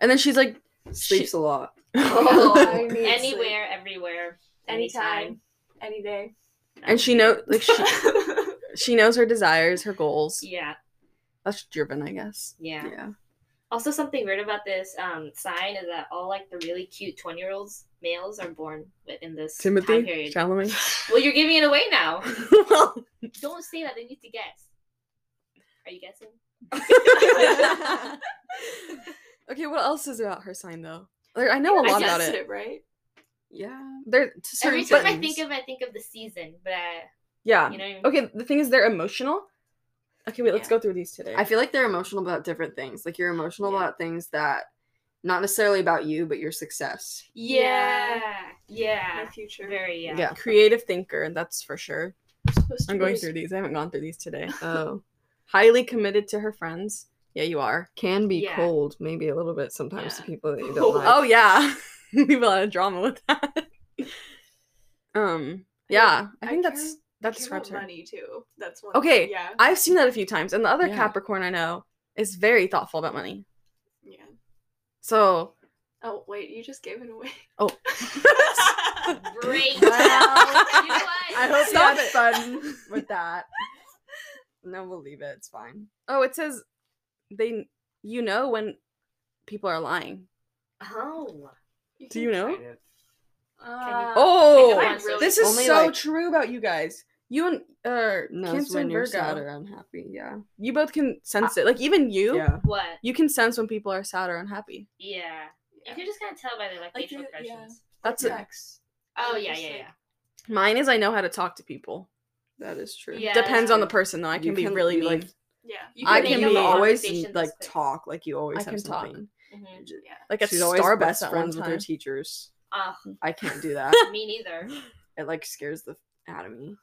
And then she's like Sleeps a lot. Oh, I need anywhere, everywhere, Anytime. Any day. and she know like she she knows her desires, her goals. Yeah, That's driven, I guess. yeah. Yeah. Also, something weird about this um, sign is that all like the really cute twenty-year-olds males are born within this time Timothy period. Chalamet. Well, you're giving it away now. well, Don't say that. They need to guess. Are you guessing? okay, what else is about her sign though? Like, I know a lot about it. it, right? Yeah. There Every time I think of, I think of the season, but I, yeah. you know. I mean? Okay, the thing is, they're emotional. Okay, wait, let's Yeah. go through these today. I feel like they're emotional about different things. Like you're emotional Yeah. about things that not necessarily about you, but your success. Yeah, My yeah, future. very yeah. Yeah. creative thinker, that's for sure. supposed to I'm going to through these. I haven't gone through these today. Oh. Highly committed to her friends. Yeah, you are. Can be Yeah. cold, maybe a little bit sometimes to people that you don't like. Oh yeah, we have a lot of drama with that. um, yeah, I think care- that's that care describes her. money too. That's one. Okay, Yeah. I've seen that a few times, and the other Yeah. Capricorn I know is very thoughtful about money. Yeah. So, Oh wait, you just gave it away. oh, Great. Well, you know what? I hope you Stop had it. fun with that. No, we'll leave it. It's fine. oh, it says they, you know, when people are lying. Oh. Do you know? kind you- Uh, Oh, I know this is Only, so like- true about you guys. You and uh, Knows Cancer when and you're Virgo, sad or unhappy. Yeah. you both can sense it. Like even you, Yeah. What? you can sense when people are sad or unhappy. Yeah. You Yeah. can just kind of tell by their like, Like facial the- yeah. expressions. That's it. text. Oh yeah, yeah, yeah. Mine is I know how to talk to people. That is true. Yeah. Depends on the true. person though. I You can be really be, mean. like- Yeah. You I I can can be- always conversations like quick. talk like you always I have can talk. something. Mhm. J- like at She's always Starbucks best at one friends with her time. teachers. Ah, I can't do that. me neither. it like scares the f- out of me.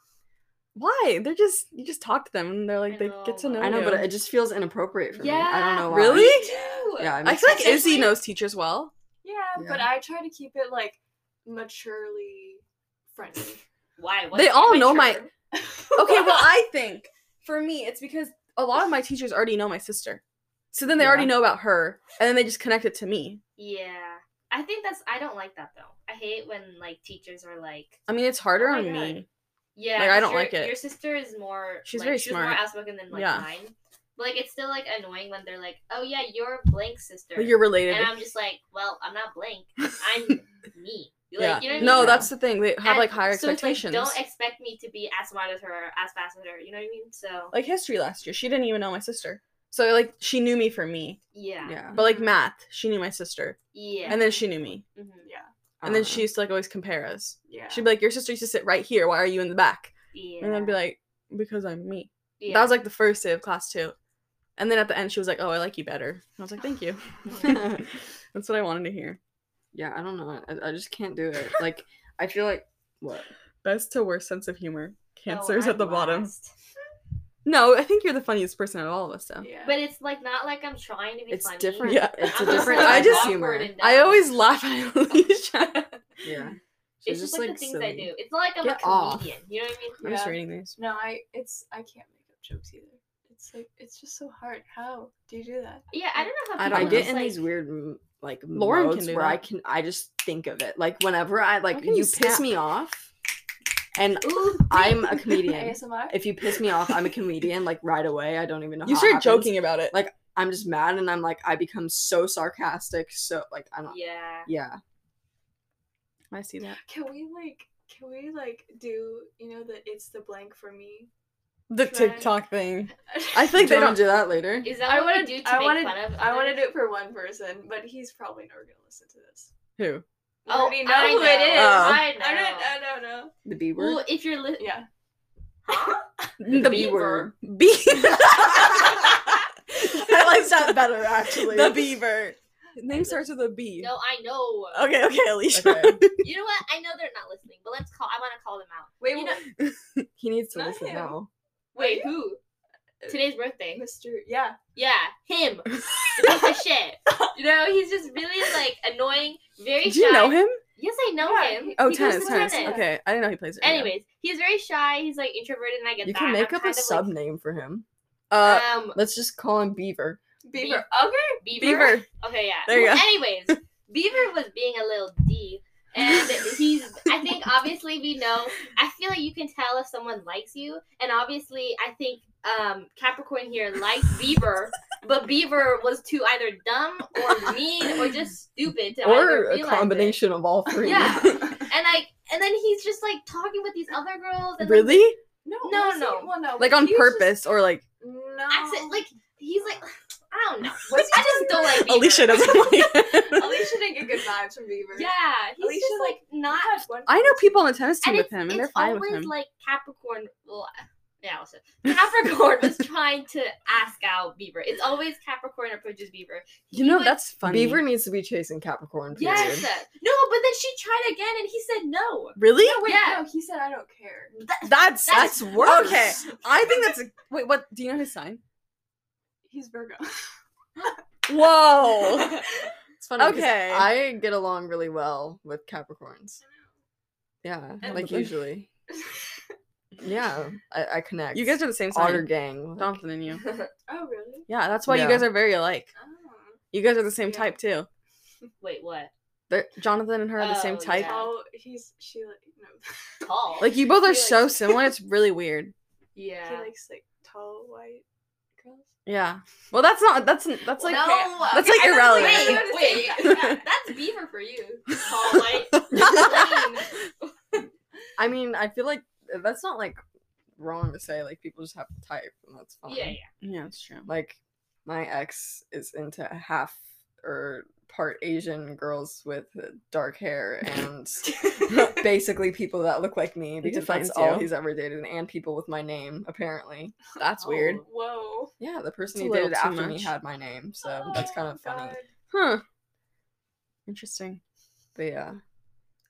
Why? They're just you just talk to them and they're like I they know, get to know. I know, you. but it just feels inappropriate for me. I don't know why. Really? Me too. Yeah, it I feel like sense. Izzy knows teachers well. Yeah, Yeah. but I try to keep it like maturely friendly. Why? What's They all know my- Okay, well I think for me it's because a lot of my teachers already know my sister. So then they already know about her and then they just connect it to me. Yeah. I think that's. I don't like that though. I hate when like teachers are like. I mean it's harder Oh on God. me. Yeah, Like, I 'cause don't your- like it. Your sister is more. She's like, very she was more outspoken than like Yeah. mine. But like, it's still like annoying when they're like, "Oh yeah, you're blank sister," Like, you're related. and I'm just like, "Well, I'm not blank. I'm me." Like, yeah. you know what I no, mean? that's the thing. They have And like higher so it's like, expectations. don't expect me to be as smart as her, or as fast as her. You know what I mean? So like history last year, she didn't even know my sister. So like she knew me for me. yeah, Yeah. But like math, she knew my sister. yeah, And then she knew me. Mhm. Yeah. And then Uh, she used to like always compare us. Yeah. She'd be like, Your sister used to sit right here. Why are you in the back? yeah, And I'd be like, Because I'm me. yeah. That was like the first day of class too. And then at the end she was like, Oh, I like you better. And I was like, Thank you. That's what I wanted to hear. yeah, I don't know. I, I just can't do it. Like I feel like what? Best to worst sense of humor. Oh, Cancer's I'm at the bottom. No, I think you're the funniest person out of all of us though. yeah. But it's like not like I'm trying to be It's funny. different. Yeah. It's a I'm just, different I just- humor. and I always laugh at Alicia. Yeah. It's She's just, like, the things I do. It's not like I'm Get a off. comedian. You know what I mean? I'm just reading these. no, I it's I can't make up jokes either. It's like it's just so hard. How do you do that? Yeah, I don't know how I people don't I get just, in like, these weird like Lauren can modes do where I can I just think of it. Like whenever I like you you piss me off, and Ooh, I'm a comedian. ASMR. if you piss me off, I'm a comedian. Like right away, I don't even know. You how start happens. joking about it. Like I'm just mad, and I'm like I become so sarcastic. So like I don't. yeah. Yeah. I see that. Can we like can we like do you know that it's the blank for me? The Try- TikTok thing. I I think they don't. do that later? Is that I what want we do to I make want fun of? I want to do it for one person, but he's probably never gonna listen to this. Who? You Oh, already know I who it is. Oh. I know. I don't, I don't know. The B word. Well, if you're listening, Yeah. huh? The B Beaver. word. Be- I like that better actually. the beaver. His name starts with a B. No, I know. Okay, okay, Alicia. Okay. You know what? I know they're not listening, but let's call. I want to call them out. Wait, You know- he needs to Not listen him. now. Wait, who? Today's birthday. Mr. Yeah. Yeah, him. Piece of shit. You know, he's just really like annoying, very Do shy. you know him? Yes, I know Yeah, him. Oh, He goes tennis, tennis. tennis. Okay, I didn't know he plays it. yeah. Anyways, he's very shy. He's like introverted, and I get You that. You can make I'm up a kind of, sub like, name for him. Uh, um, Let's just call him Beaver. Beaver. Okay. Beaver. Beaver. Okay, yeah. There you Well, go. Anyways, Beaver was being a little D. And he's, I think, obviously, we know. I feel like you can tell if someone likes you. And obviously, I think um, Capricorn here likes Beaver, but Beaver was too either dumb or mean or just stupid to or a realize it. combination of all three. Yeah. And like, and then he's just like talking with these other girls. And, like, really? No, No, no. Well, no. Like on he was just- purpose or like no. accident- like he's like, I don't know. I just don't like Beaver. Alicia doesn't like it. Alicia didn't get good vibes from Beaver. Yeah, he's Alicia, just like not. one I know people on the tennis team And with it's, him, and they're fine always with him. like Capricorn. Well, yeah, also Capricorn was trying to ask out Beaver. It's always Capricorn approaches Beaver. you know, would- that's funny. Beaver needs to be chasing Capricorn. Period. Yes. No, but then she tried again, and he said no. really? No, wait, Yeah. no, he said I don't care. That- That's That's worse. Okay, I think that's a, wait. What? Do you know his sign? He's Virgo. Whoa. It's funny. 'cause Okay. I get along really well with Capricorns. Yeah, And- like usually. Yeah, I, I connect. you guys are the same Otter sign. gang. like- Jonathan and you. oh really? Yeah, that's why Yeah. you guys are very alike. Oh. You guys are the same Yeah. type too. Wait, what? They're, Jonathan and her are the same Oh, type. yeah. Oh, he's she like no. Tall. Like you both are He so likes- similar. It's really weird. yeah. He likes like tall white girls. Yeah. Well, that's not. That's that's like. no, that's, like, I irrelevant. Wait, wait. that- that's Beaver for you. Tall white. I mean, I feel like that's not like wrong to say. Like people just have to type, and that's fine. Yeah, yeah. Yeah, it's true. Like my ex is into half or part Asian girls with uh, dark hair and basically people that look like me because that's all you. he's ever dated, and people with my name apparently. That's weird. Whoa. Yeah, the person It's he dated after me had my name, so that's kind of Oh, funny. God. Huh. Interesting. But yeah,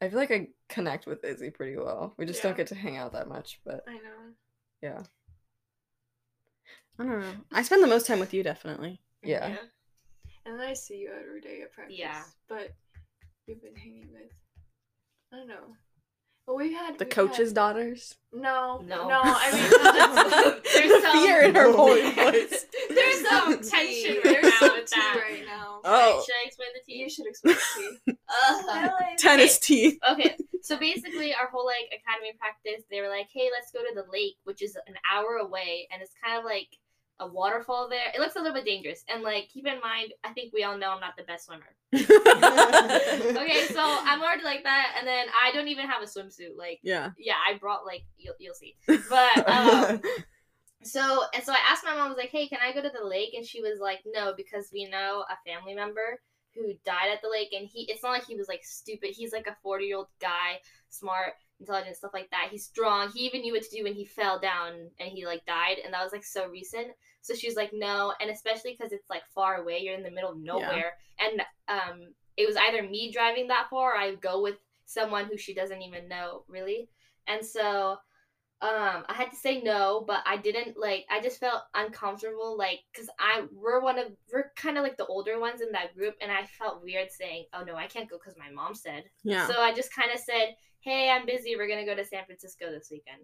I feel like I connect with Izzy pretty well. We just Yeah. don't get to hang out that much, but I know. yeah, I don't know. I spend the most time with you, definitely. yeah. And I see you every day at practice. Yeah. But you've been hanging with I don't know. Well we had The we've coach's had- daughters. No. No. No, I mean There's some fear in her voice. There's some tension right There's now some with tea that. right now. Oh. Should I explain the tea? You should explain tea. Ugh. Tennis teeth. Okay, so basically, our whole like academy practice, they were like, "Hey, let's go to the lake, which is an hour away, and it's kind of like a waterfall there. It looks a little bit dangerous, and like keep in mind, I think we all know I'm not the best swimmer. Okay, so I'm already like that, and then I don't even have a swimsuit. Like, yeah. yeah, I brought like you'll you'll see, but um, so and so I asked my mom, I was like, "Hey, can I go to the lake?" And she was like, "No, because we know a family member who died at the lake, and he it's not like he was like stupid. He's like a 40 year old guy, smart, intelligent, stuff like that. He's strong. He even knew what to do when he fell down and he like died, and that was like so recent. So she was like, "No," and especially because it's like far away, you're in the middle of nowhere, and um, it was either me driving that far, or I go with someone who she doesn't even know really, and so um i had to say no but i didn't like i just felt uncomfortable like because i we're one of we're kind of like the older ones in that group and i felt weird saying oh no i can't go because my mom said Yeah. so i just kind of said hey i'm busy we're gonna go to san francisco this weekend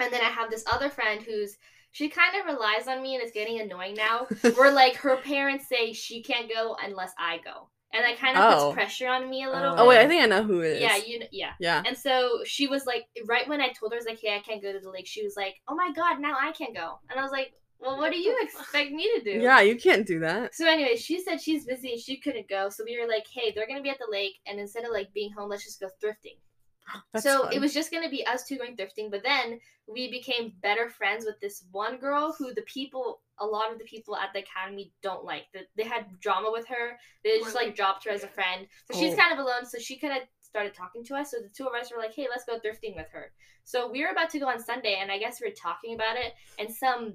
and then i have this other friend who's she kind of relies on me and it's getting annoying now where like her parents say she can't go unless i go and that kind of Oh. puts pressure on me a little Oh. bit oh wait, I think I know who it is. yeah you yeah Yeah. and so she was like, right when I told her, I was like, hey, I can't go to the lake, she was like, oh my God, now I can't go. And I was like, well, what do you expect me to do? Yeah, you can't do that. So anyway, she said she's busy and she couldn't go. So we were like, hey, they're going to be at the lake. And instead of like being home, let's just go thrifting. That's so fun. it was just going to be us two going thrifting. But then we became better friends with this one girl who the people, a lot of the people at the academy don't like. They, they had drama with her. They just like dropped her as a friend. So she's Oh. kind of alone. So she kind of started talking to us. So the two of us were like, hey, let's go thrifting with her. So we were about to go on Sunday, and I guess we were talking about it, and some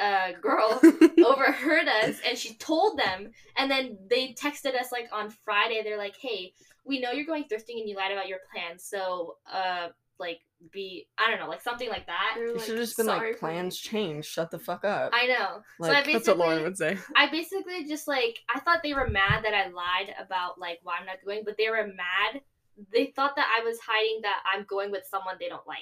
uh, girl overheard us and she told them and then they texted us like on friday they're like hey we know you're going thrifting and you lied about your plans so uh like be i don't know like something like that They're You like, should have just been like plans change. Shut the fuck up. i know so i That's what Lauren would say. I basically just like I thought they were mad that I lied about like why I'm not going, but they were mad. They thought that I was hiding that I'm going with someone they don't like.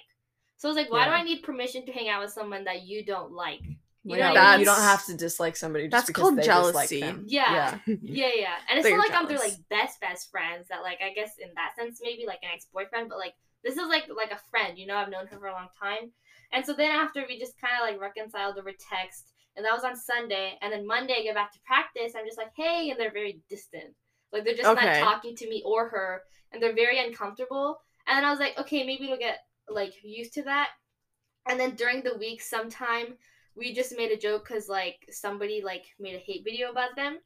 So I was like, why do I need permission to hang out with someone that you don't like? You know, like, you don't have to dislike somebody just that's because called they jealousy. them. Yeah. yeah. Yeah, yeah. And it's That not you're like I'm their like best best friends that like I guess in that sense maybe like an ex boyfriend, but like this is like like a friend, you know, I've known her for a long time. And so then after we just kinda like reconciled over text and that was on Sunday and then Monday I get back to practice, I'm just like, Hey and they're very distant. Like they're just Okay. not talking to me or her and they're very uncomfortable. And then I was like, okay, maybe we'll get like used to that. And then during the week sometime we just made a joke because like somebody like made a hate video about them.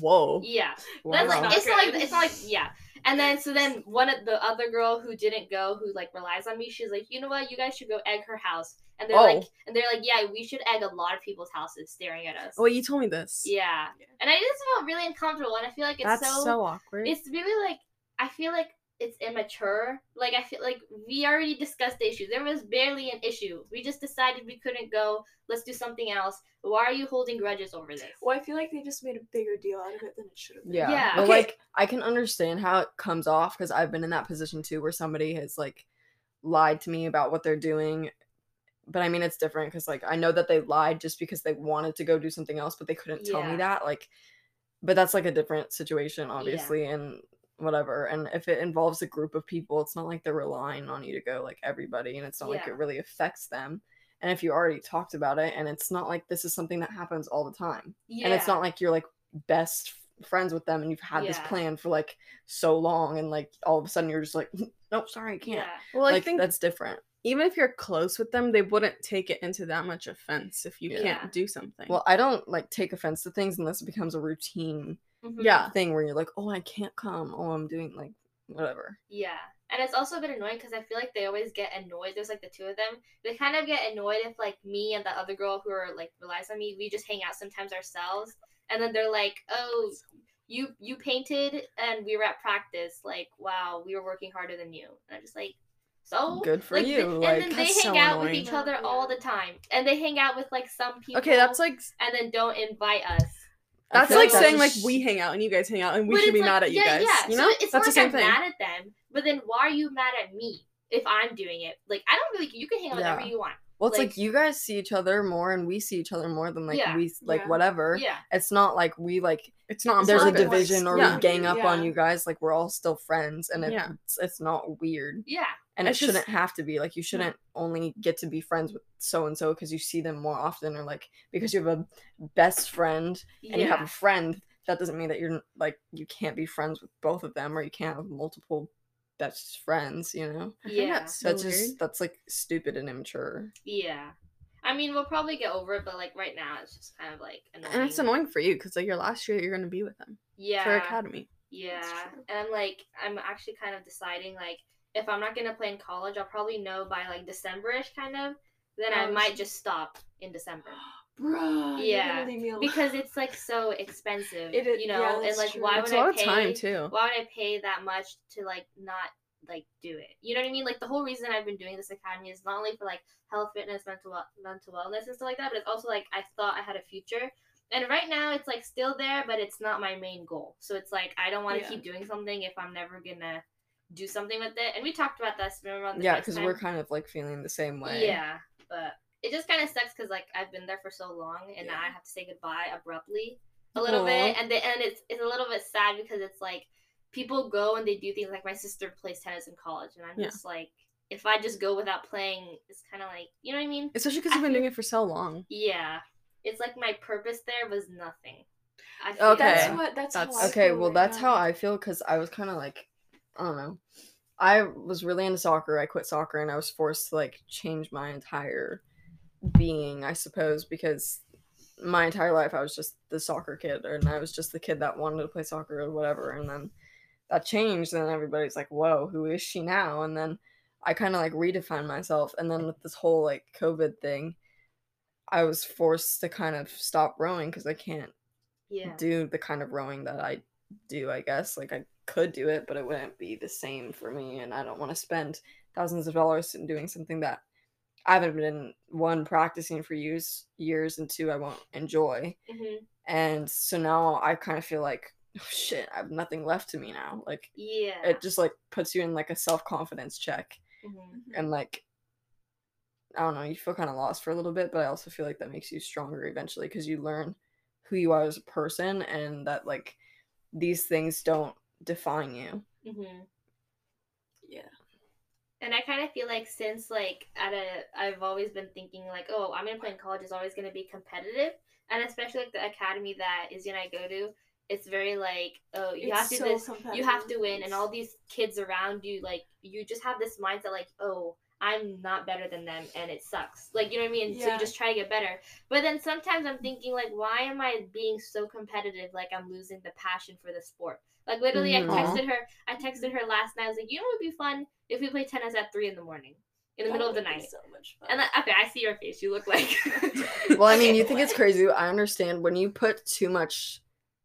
Whoa. Yeah, Wow. that's like it's not like it's not like yeah. And then so then one of the other girl who didn't go, who like relies on me, she's like, you know what, you guys should go egg her house. And they're Oh. like, and they're like, yeah, we should egg a lot of people's houses staring at us. Oh, you told me this. Yeah, Yeah. and I just felt really uncomfortable, and I feel like it's That's so, so, awkward. it's really like I feel like it's immature. Like I feel like we already discussed the issue. There was barely an issue. We just decided we couldn't go. Let's do something else. Why are you holding grudges over this? Well, I feel like they just made a bigger deal out of it than it should have been. Yeah. Yeah. But Okay. like I can understand how it comes off because I've been in that position too where somebody has like lied to me about what they're doing. But I mean it's different because like I know that they lied just because they wanted to go do something else, but they couldn't tell Yeah. me that. Like but that's like a different situation, obviously, and whatever. And if it involves a group of people, it's not like they're relying on you to go like everybody and it's not like it really affects them. And if you already talked about it and it's not like this is something that happens all the time Yeah. and it's not like you're like best friends with them and you've had this plan for like so long and like all of a sudden you're just like hmm, nope sorry i can't Yeah. well, I think that's different even if you're close with them, they wouldn't take it into that much offense if you Yeah. can't do something. well i don't like take offense to things unless it becomes a routine Mhm. yeah. thing where you're like oh i can't come oh i'm doing like whatever Yeah. And it's also a bit annoying because I feel like they always get annoyed. There's like the two of them. They kind of get annoyed if like me and the other girl who are like relies on me, we just hang out sometimes ourselves. And then they're like, "Oh, you you painted and we were at practice. Like, wow, we were working harder than you." And I'm just like, "So good for Like, you they- like and then they hang so out with each other all the time, and they hang out with like some people. Okay, that's like and then don't invite us. I that's feel like that's saying like sh- we hang out and you guys hang out and we But should be like- mad at you yeah, guys. Yeah, You so know, it's that's not the same I'm thing. mad at them, but then why are you mad at me if I'm doing it? Like I don't really. You can hang out Yeah. whenever you want. Well it's like, like- you guys see each other more and we see each other more than like Yeah. we like Yeah. whatever Yeah, it's not like we like It's not. there's a not purpose. division or Yeah. we gang up on you guys like we're all still friends and it's Yeah. it's, it's not weird yeah, and it It's just- shouldn't have to be like you shouldn't only get to be friends with so and so because you see them more often or like because you have a best friend and you have a friend that doesn't mean that you're like you can't be friends with both of them or you can't have multiple best friends you know Yeah. that's so that's just that's like stupid and immature yeah. I mean, we'll probably get over it, but like right now, it's just kind of like annoying. and it's annoying for you because like your last year you're gonna be with them Yeah, for academy. Yeah, and I'm like, I'm actually kind of deciding like if I'm not gonna play in college, I'll probably know by like Decemberish kind of. Then I Oh, might just stop in December Bruh, Yeah, leave me alone. because it's like so expensive, It is- you know. yeah, and like, true. why It's would a lot I of pay? time too. Why would I pay that much to like not like do it? You know what I mean? Like the whole reason I've been doing this academy is not only for like health, fitness, mental mental wellness and stuff like that, but it's also like I thought I had a future. And right now it's like still there, but it's not my main goal. So it's like I don't want to Yeah. keep doing something if I'm never gonna do something with it. And we talked about this. Remember on the yeah because we're kind of like feeling the same way Yeah, but it just kind of sucks because like I've been there for so long, and now I have to say goodbye abruptly a little bit, and the, and it's it's a little bit sad because it's like people go and they do things like my sister plays tennis in college, and I'm Yeah. just like if I just go without playing, it's kind of like you know what I mean? Especially because I you've been doing it for so long. Yeah, it's like my purpose there was nothing. I Okay. That's what. That's, That's- how I okay feel well right that's now. how i feel because i was kind of like i don't know i was really into soccer i quit soccer and i was forced to like change my entire being i suppose because my entire life i was just the soccer kid and i was just the kid that wanted to play soccer or whatever and then that changed and everybody's like whoa who is she now and then i kind of like redefined myself and then with this whole like covid thing i was forced to kind of stop rowing because i can't Yeah. do the kind of rowing that I do, I guess. Like I could do it, but it wouldn't be the same for me and I don't want to spend thousands of dollars in doing something that I haven't been one practicing for years years and two I won't enjoy. hmm And so now I kind of feel like oh, shit, I have nothing left to me now. Like Yeah. it just like puts you in like a self-confidence check Mhm. and like I don't know, you feel kind of lost for a little bit, but I also feel like that makes you stronger eventually because you learn who you are as a person and that like these things don't define you. hmm Yeah. And I kind of feel like since like at a, I've always been thinking like, oh, I'm gonna play in college is always gonna be competitive, and especially like the academy that Izzy and I go to, it's very like, oh, you have to so this, you have to win, and all these kids around you, like, you just have this mindset like, oh, I'm not better than them, and it sucks. Like, you know what I mean? So you just try to get better. But then sometimes I'm thinking like, why am I being so competitive? Like I'm losing the passion for the sport. Like literally, Mhm. I texted her. I texted her last night. I was like, you know, it would be fun if we play tennis at three in the morning, in the That middle of the be night. So much fun. And then, okay, I see your face. You look like. Well, I mean, you think it's crazy. I understand when you put too much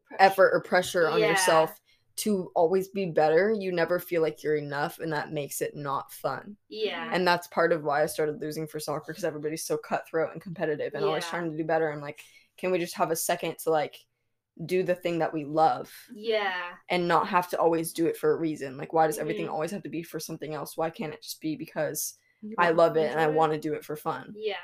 Pressure. effort or pressure on Yeah. yourself to always be better, you never feel like you're enough, and that makes it not fun. Yeah. And that's part of why I started losing for soccer because everybody's so cutthroat and competitive and always trying to do better. I'm like, can we just have a second to like do the thing that we love yeah. and not have to always do it for a reason? Like, why does everything Mhm. always have to be for something else? Why can't it just be because You I love it and I want to do it for fun? Yeah.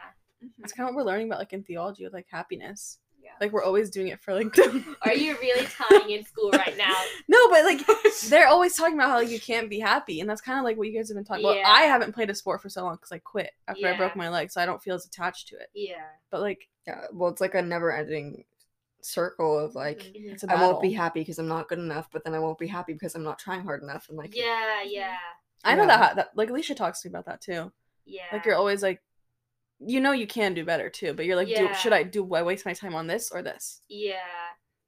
Mhm. That's kind of what we're learning about, like in theology, with like happiness. Yeah. Like we're always doing it for like. Are you really tying in school right now? No, but like they're always talking about how like, you can't be happy, and that's kind of like what you guys have been talking. Well, Yeah. I haven't played a sport for so long because I quit after I broke my leg, so I don't feel as attached to it. Yeah. But like, Yeah, well, it's like a never-ending circle of like Mhm. it's a I battle. won't be happy because I'm not good enough, but then I won't be happy because I'm not trying hard enough, and like Yeah. Yeah. I know Yeah. that, that. Like Alicia talks to me about that too. Yeah. Like you're always like, you know, you can do better too, but you're like, Yeah. do, should I do? I waste my time on this or this? Yeah.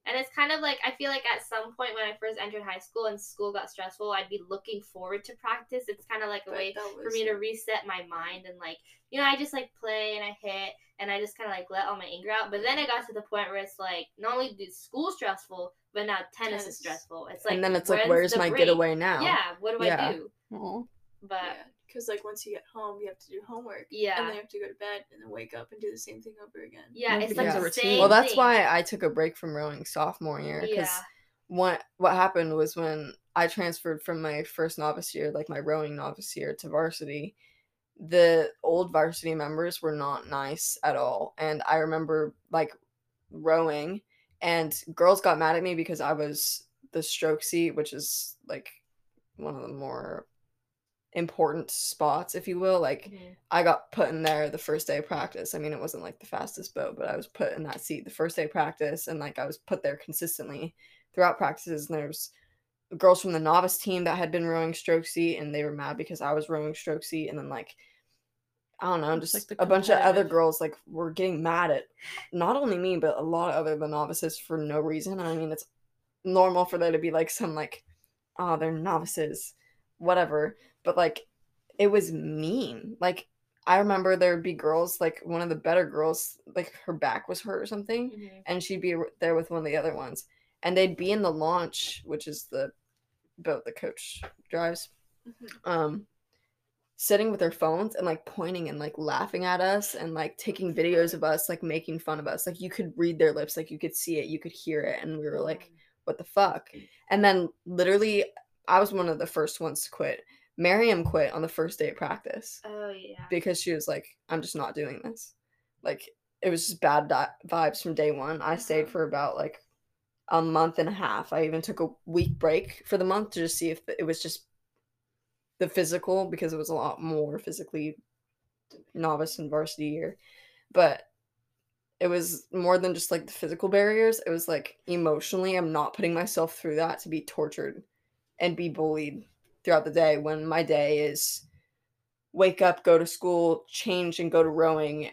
And it's kind of like I feel like at some point when I first entered high school and school got stressful, I'd be looking forward to practice. It's kind of like a But way that for me to reset my mind and like you know I just like play and I hit and I just kind of like let all my anger out. But then it got to the point where it's like not only is school stressful, but now tennis, is stressful. It's like and then it's like, where's my break? getaway now? Yeah, what do Yeah. I do? Aw. But Yeah, because like once you get home, you have to do homework. yeah, And then you have to go to bed and then wake up and do the same thing over again. yeah, It it's like becomes the a routine. same. Well, that's thing. why I took a break from rowing sophomore year because Yeah. what what happened was when I transferred from my first novice year, like my rowing novice year, to varsity, the old varsity members were not nice at all, and I remember like rowing, and girls got mad at me because I was the stroke seat, which is like one of the more important spots, if you will, like. Mhm. I got put in there the first day of practice. I mean, it wasn't like the fastest boat, but I was put in that seat the first day of practice, and like I was put there consistently throughout practices. And there was girls from the novice team that had been rowing stroke seat, and they were mad because I was rowing stroke seat, and then like I don't know, Just, just like, a bunch of other girls like were getting mad at not only me but a lot of other the novices for no reason. I mean, it's normal for there to be like some like, oh, they're novices, whatever. But like, it was mean. Like I remember there would be girls like one of the better girls, like her back was hurt or something, Mhm. and she'd be there with one of the other ones, and they'd be in the launch, which is the boat the coach drives, Mhm. um, sitting with their phones and like pointing and like laughing at us and like taking videos of us, like making fun of us. Like you could read their lips, like you could see it, you could hear it, and we were like, what the fuck? And then literally, I was one of the first ones to quit. Miriam quit on the first day of practice Oh yeah. because she was like, I'm just not doing this. Like, it was just bad di- vibes from day one. I stayed Uh-huh. for about like a month and a half. I even took a week break for the month to just see if it was just the physical because it was a lot more physically novice and varsity year. But it was more than just like the physical barriers. It was like emotionally, I'm not putting myself through that to be tortured and be bullied throughout the day when my day is wake up, go to school, change and go to rowing,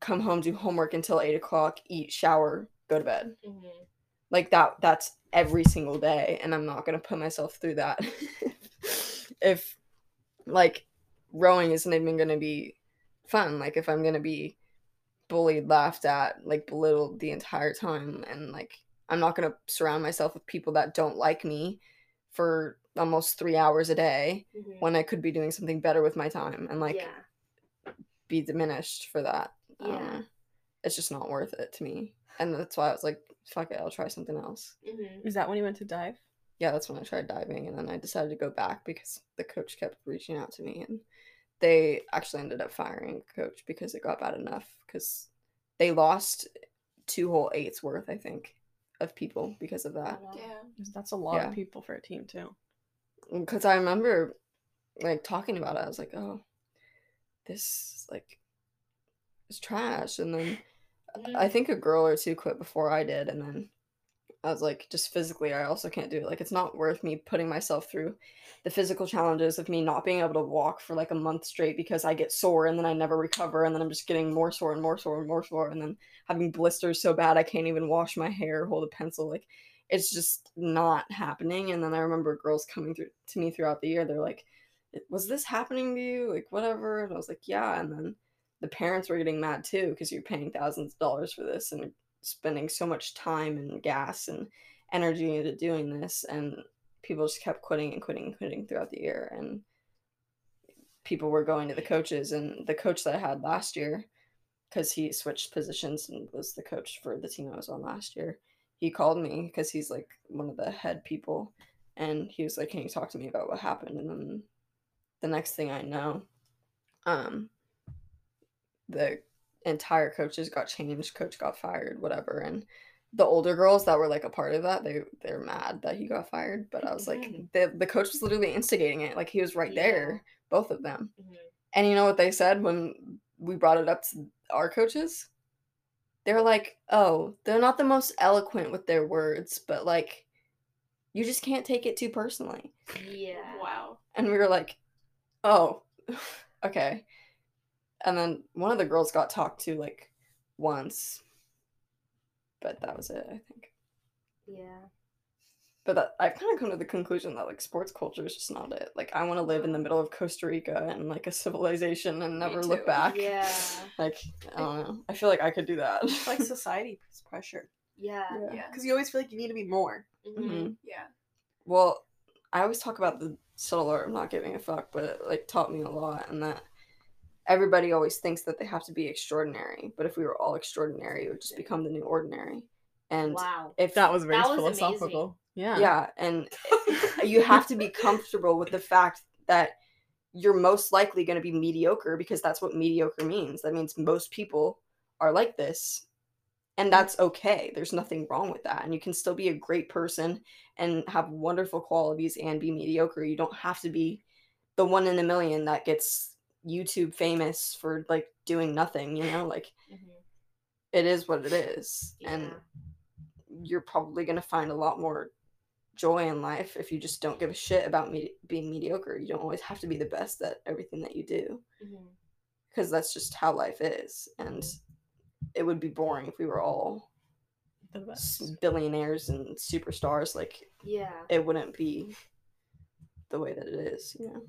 come home, do homework until eight o'clock, eat, shower, go to bed. Mhm. Like that that's every single day. And I'm not gonna put myself through that if like rowing isn't even gonna be fun. Like if I'm gonna be bullied, laughed at, like belittled the entire time and like I'm not gonna surround myself with people that don't like me for almost three hours a day Mhm. when I could be doing something better with my time and like yeah. be diminished for that. Yeah. know. It's just not worth it to me. And that's why I was like, fuck it, I'll try something else. Mhm. Is that when you went to dive? Yeah, that's when I tried diving and then I decided to go back because the coach kept reaching out to me and they actually ended up firing coach because it got bad enough because they lost two whole eights worth, I think, of people because of that. Yeah. That's a lot Yeah. of people for a team too. Because I remember like talking about it, I was like, oh, this like is trash. And then I mm. think a girl or two quit before I did, and then I was like, just physically, I also can't do it. Like, it's not worth me putting myself through the physical challenges of me not being able to walk for like a month straight because I get sore and then I never recover, and then I'm just getting more sore and more sore and more sore, and then having blisters so bad I can't even wash my hair, hold a pencil. Like, it's just not happening. And then I remember girls coming through to me throughout the year. They're like, "Was this happening to you? Like, whatever." And I was like, "Yeah." And then the parents were getting mad too because you're paying thousands of dollars for this and spending so much time and gas and energy into doing this and people just kept quitting and quitting and quitting throughout the year and people were going to the coaches and the coach that I had last year because he switched positions and was the coach for the team I was on last year he called me because he's like one of the head people and he was like can you talk to me about what happened? And then the next thing I know um the entire coaches got changed coach got fired whatever and the older girls that were like a part of that they they're mad that he got fired but i was like Mhm. the, the coach was literally instigating it like he was right Yeah. there both of them Mhm. and you know what they said when we brought it up to our coaches they were like oh they're not the most eloquent with their words but like you just can't take it too personally Yeah. Wow. and we were like, oh, okay. And then one of the girls got talked to like once, but that was it, I think. Yeah. But that, I've kind of come to the conclusion that like sports culture is just not it. Like, I want to live in the middle of Costa Rica and like a civilization and never look back. Yeah. Like, I don't know. I feel like I could do that. It's like society puts pressure Yeah. Yeah. Yeah. because you always feel like you need to be more. Mhm. Mhm. Yeah. Well, I always talk about the subtle art of not giving a fuck, but it like taught me a lot, and that everybody always thinks that they have to be extraordinary. But if we were all extraordinary, it would just become the new ordinary. And Wow. if That was very That was philosophical. Yeah. yeah, and you have to be comfortable with the fact that you're most likely going to be mediocre because that's what mediocre means. That means most people are like this. And that's okay. There's nothing wrong with that. And you can still be a great person and have wonderful qualities and be mediocre. You don't have to be the one in a million that gets YouTube famous for like doing nothing, you know? Like Mhm. it is what it is. And you're probably going to find a lot more joy in life if you just don't give a shit about me- being mediocre. You don't always have to be the best at everything that you do because that's just how life is. And it would be boring if we were all The best. billionaires and superstars. Like, Yeah. it wouldn't be the way that it is, you know?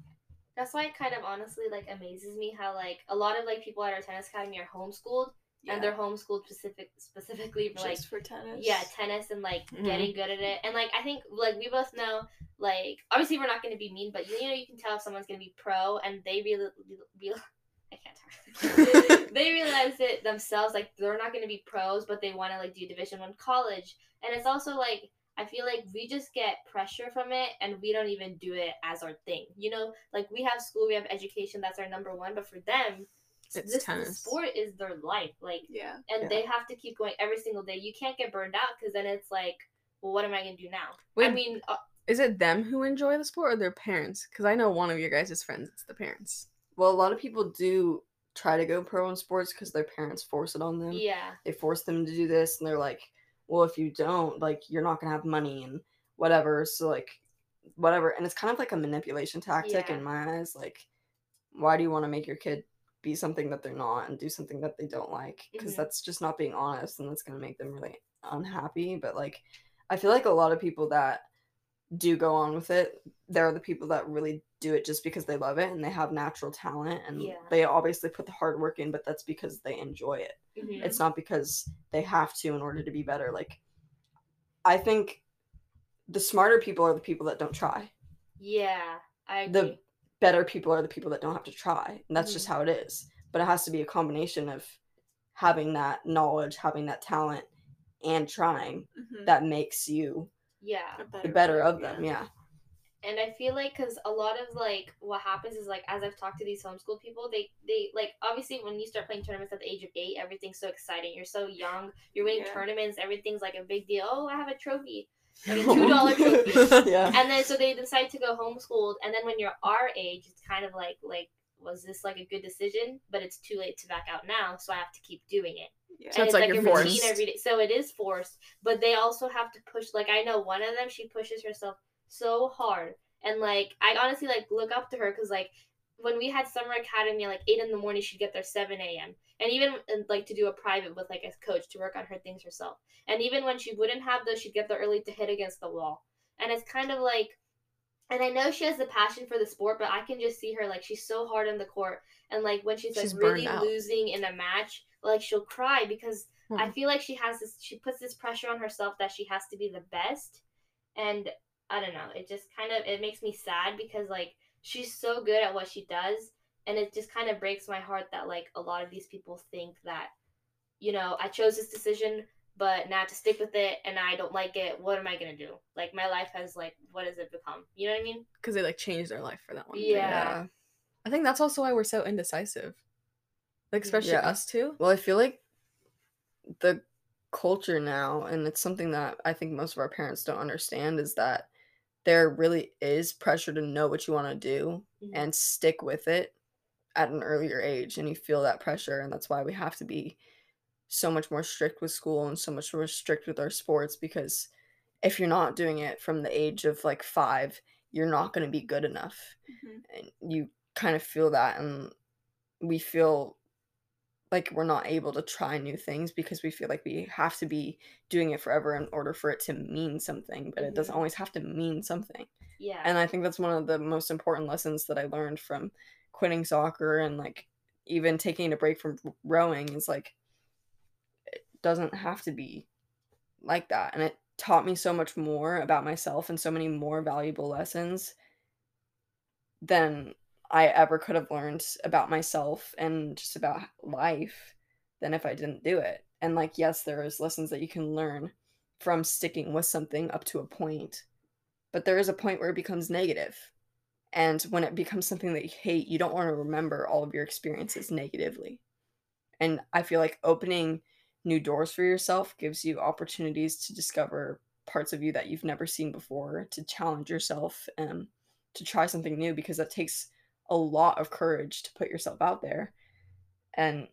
That's why it kind of honestly like amazes me how like a lot of like people at our tennis academy are homeschooled Yeah. and they're homeschooled specific specifically for like just for tennis. yeah tennis and like Mhm. getting good at it and like i think like we both know like obviously we're not going to be mean but you, you know you can tell if someone's going to be pro and they really real i can't talk they realize it themselves like they're not going to be pros but they want to like do division one college and it's also like i feel like we just get pressure from it and we don't even do it as our thing you know like we have school we have education that's our number one but for them It's this tennis. sport is their life like Yeah. and Yeah. they have to keep going every single day. You can't get burned out because then it's like, well, what am I gonna do now? I mean, uh, Is it them who enjoy the sport or their parents? Because I know one of your guys' friends, it's the parents. Well, a lot of people do try to go pro in sports because their parents force it on them. yeah, they force them to do this and they're like well if you don't like you're not gonna have money and whatever so like whatever and it's kind of like a manipulation tactic Yeah. in my eyes like why do you want to make your kid be something that they're not and do something that they don't like because Mhm. that's just not being honest and that's gonna make them really unhappy but like i feel like a lot of people that do go on with it there are the people that really do it just because they love it and they have natural talent and Yeah. they obviously put the hard work in but that's because they enjoy it mhm. it's not because they have to in order to be better like i think the smarter people are the people that don't try yeah. I the better people are the people that don't have to try and that's just how it is but it has to be a combination of having that knowledge having that talent and trying Mhm. that makes you yeah, A the better player, of them yeah and I feel like because a lot of like what happens is like as I've talked to these homeschool people, they they like obviously when you start playing tournaments at the age of eight, everything's so exciting. You're so young. You're winning Yeah. tournaments. Everything's like a big deal. Oh, I have a trophy, like a two dollar trophy. yeah. and then so they decide to go homeschooled and then when you're our age it's kind of like like was this like a good decision but it's too late to back out now so i have to keep doing it Yeah. So and it's like a you're routine forced. every day so it is forced but they also have to push like i know one of them she pushes herself so hard. And like i honestly like look up to her because like when we had summer academy like 8 in the morning she'd get there 7 a.m and even uh, like to do a private with like a coach to work on her things herself. And even when she wouldn't have those she'd get there early to hit against the wall. And it's kind of like and I know she has the passion for the sport, but I can just see her like she's so hard on the court, and like when she's like She's really losing in a match, like she'll cry because I Hmm. feel like she has this. She puts this pressure on herself that she has to be the best, and I don't know. It just kind of it makes me sad because like she's so good at what she does, and it just kind of breaks my heart that like a lot of these people think that, you know, I chose this decision, but now to stick with it and I don't like it, what am I gonna do? Like my life has like what has it become? You know what I mean? Because they like changed their life for that one. Yeah. Yeah. I think that's also why we're so indecisive. Like mm-hmm. especially Yeah. us two. Well, I feel like the culture now, and it's something that I think most of our parents don't understand, is that there really is pressure to know what you want to do Mhm. and stick with it at an earlier age. And you feel that pressure. And that's why we have to be so much more strict with school and so much more strict with our sports because if you're not doing it from the age of like five, you're not going to be good enough Mhm. and you kind of feel that and we feel like we're not able to try new things because we feel like we have to be doing it forever in order for it to mean something but it doesn't Mhm. always have to mean something Yeah. and i think that's one of the most important lessons that i learned from quitting soccer and like even taking a break from rowing is like it doesn't have to be like that and it taught me so much more about myself and so many more valuable lessons than I ever could have learned about myself and just about life than if I didn't do it. And like yes, there is lessons that you can learn from sticking with something up to a point. But there is a point where it becomes negative. And when it becomes something that you hate, you don't want to remember all of your experiences negatively. And I feel like opening new doors for yourself gives you opportunities to discover parts of you that you've never seen before, to challenge yourself and to try something new because that takes a lot of courage to put yourself out there. And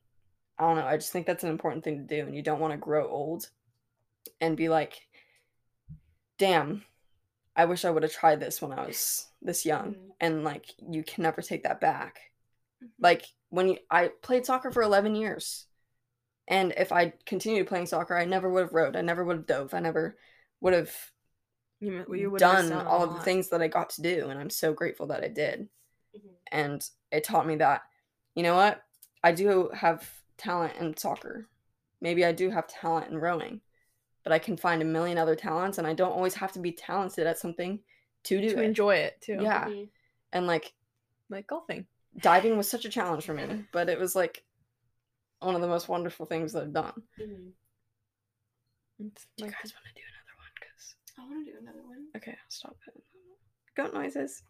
I don't know, I just think that's an important thing to do. And you don't want to grow old and be like, damn, I wish I would have tried this when I was this young. Mhm. And like, you can never take that back. Mhm. Like, when you, I played soccer for 11 years. And if I continued playing soccer, I never would have rowed. I never would have dove. I never would have You, you done all of the things that I got to do. And I'm so grateful that I did. Mhm. And it taught me that, you know what? I do have talent in soccer. Maybe I do have talent in rowing, but I can find a million other talents. And I don't always have to be talented at something to do to it. enjoy it too. Yeah. Mhm. And like, Like golfing. diving was such a challenge for me, but it was like one of the most wonderful things that I've done. Mhm. It's Do you guys want to do another one? Cause I want to do another one. okay, I'll stop it. Goat noises.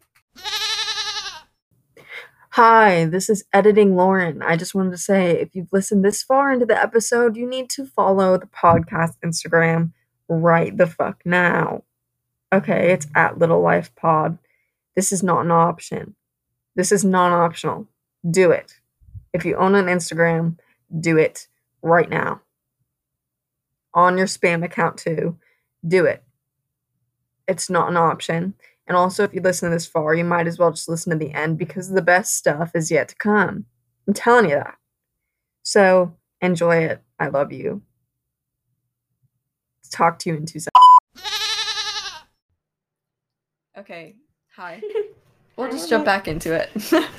Hi, this is Editing Lauren. I just wanted to say if you've listened this far into the episode, you need to follow the podcast Instagram right the fuck now. Okay, it's at Little Life Pod. This is not an option. This is non optional. Do it. If you own an Instagram, do it right now. On your spam account, too. Do it. It's not an option. And also, if you listen this far, you might as well just listen to the end because the best stuff is yet to come. I'm telling you that. So enjoy it. I love you. Talk to you in two seconds. Okay. Hi. We'll just jump back into it.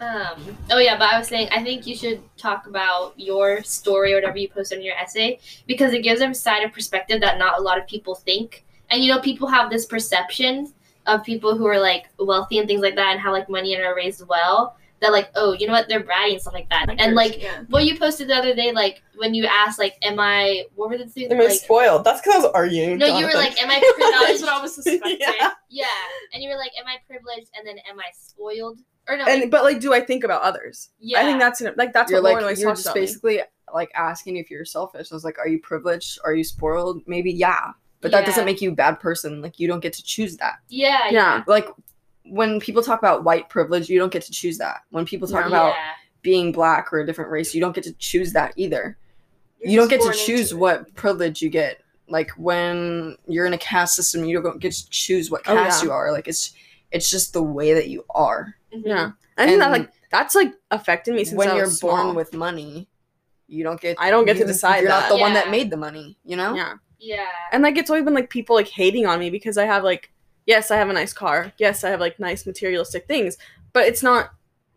Um. Oh yeah, but I was saying I think you should talk about your story or whatever you posted in your essay because it gives them a side of perspective that not a lot of people think. And you know, people have this perception of people who are like wealthy and things like that, and how like money and are raised well. That like, oh, you know what, they're bratty and stuff like that. and like yeah. what you posted the other day, like when you asked, like, am I? What were the things? Am I Like, spoiled? That's because I was arguing. no, you were like, am I? privileged Pretty? is what I was suspecting. Yeah. Yeah, and you were like, "Am I privileged?" and then, "Am I spoiled?" Or no, And but like, do I think about others? yeah, I think that's an, like that's you're what like Lauren always you're talks just about. me. basically like asking if you're selfish. I was like, are you privileged? Are you spoiled? Maybe yeah, but that doesn't make you a bad person. Like you don't get to choose that. yeah, Yeah. Like when people talk about white privilege, you don't get to choose that. When people talk Yeah. about being black or a different race, you don't get to choose that either. You're you don't get to choose what privilege you get. Like when you're in a caste system, you don't get to choose what Oh, caste yeah. you are. Like it's it's just the way that you are. Mhm. Yeah, I think that like that's like affected me since when I you're was born with money, you don't get. I don't get to decide You're that. not the one that made the money. You know. yeah. Yeah, and like it's always been like people like hating on me because I have like yes I have a nice car yes I have like nice materialistic things but it's not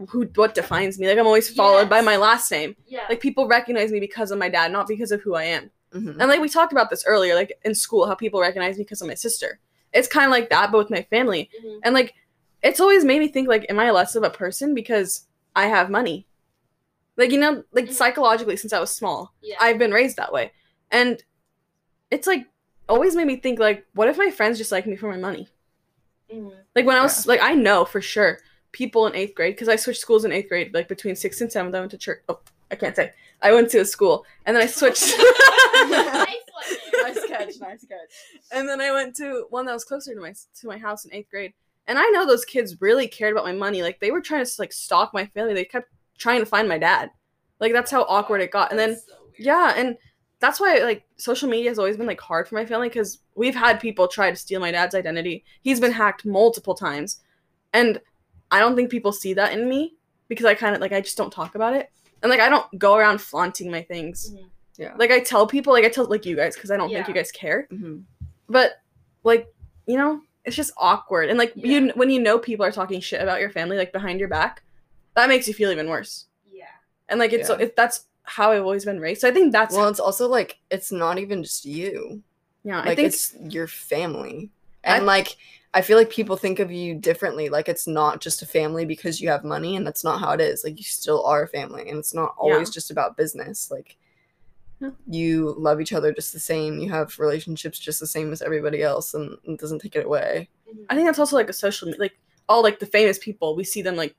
who what defines me like I'm always followed by my last name yeah. like people recognize me because of my dad not because of who I am Mhm. and like we talked about this earlier like in school how people recognize me because of my sister it's kind of like that but with my family Mhm. and like it's always made me think like am I less of a person because I have money like you know like Mhm. psychologically since I was small yeah. I've been raised that way. And it's like always made me think like, what if my friends just like me for my money? Mhm. Like when I was like, I know for sure people in eighth grade because I switched schools in eighth grade. Like between sixth and seventh, I went to church. Oh, I can't say. I went to a school and then I switched. nice nice catch. Nice catch. and then I went to one that was closer to my to my house in eighth grade. And I know those kids really cared about my money. Like they were trying to like stalk my family. They kept trying to find my dad. Like that's how awkward it got. And then so yeah, and that's why like social media has always been like hard for my family because we've had people try to steal my dad's identity. He's been hacked multiple times, and I don't think people see that in me because I kind of like I just don't talk about it, and like I don't go around flaunting my things. Mhm. Yeah. Like I tell people, like I tell like you guys because I don't think you guys care, Mhm. but like you know it's just awkward and like Yeah. you when you know people are talking shit about your family like behind your back, that makes you feel even worse. Yeah. And like it's Yeah. it, that's how I've always been raised. So I think that's Well, it's also like it's not even just you. yeah. Like I think it's your family, I- and like I feel like people think of you differently. Like it's not just a family because you have money, and that's not how it is. Like you still are a family, and it's not always just about business. Like Yeah. you love each other just the same. You have relationships just the same as everybody else, and it doesn't take it away. I think that's also like a social like all like the famous people we see them like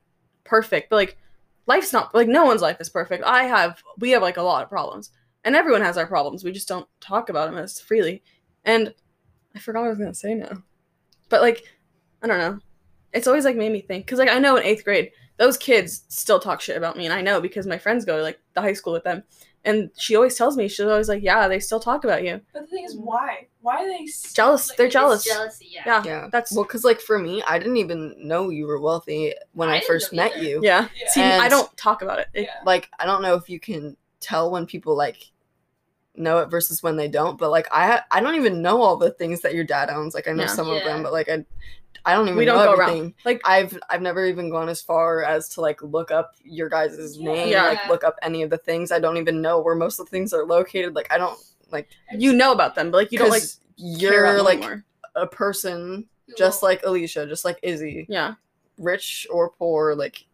perfect, but like life's not like no one's life is perfect. I have we have like a lot of problems, and everyone has our problems. We just don't talk about them as freely. And I forgot what I was gonna say now, but like I don't know. It's always like made me think because like I know in eighth grade those kids still talk shit about me, and I know because my friends go to like the high school with them, and she always tells me she's always like, yeah, they still talk about you. But the thing is, why? Why are they s- Jealous. like, They're jealous. jealousy. Yeah. Yeah, Yeah, that's well, because like for me, I didn't even know you were wealthy when I I, first met either. you. yeah. Yeah. See, I don't talk about it. It- Yeah. like I don't know if you can tell when people like know it versus when they don't, but like I ha- I don't even know all the things that your dad owns. Like I know Yeah. some of them, but like I I don't even We don't know go around. Like I've I've never even gone as far as to like look up your guys' Yeah. name, Yeah. like look up any of the things. I don't even know where most of the things are located. Like I don't like you know about them, but like you don't like 'cause care about you're them like more. a person just won't- like Alicia, just like Izzy, Yeah, rich or poor, like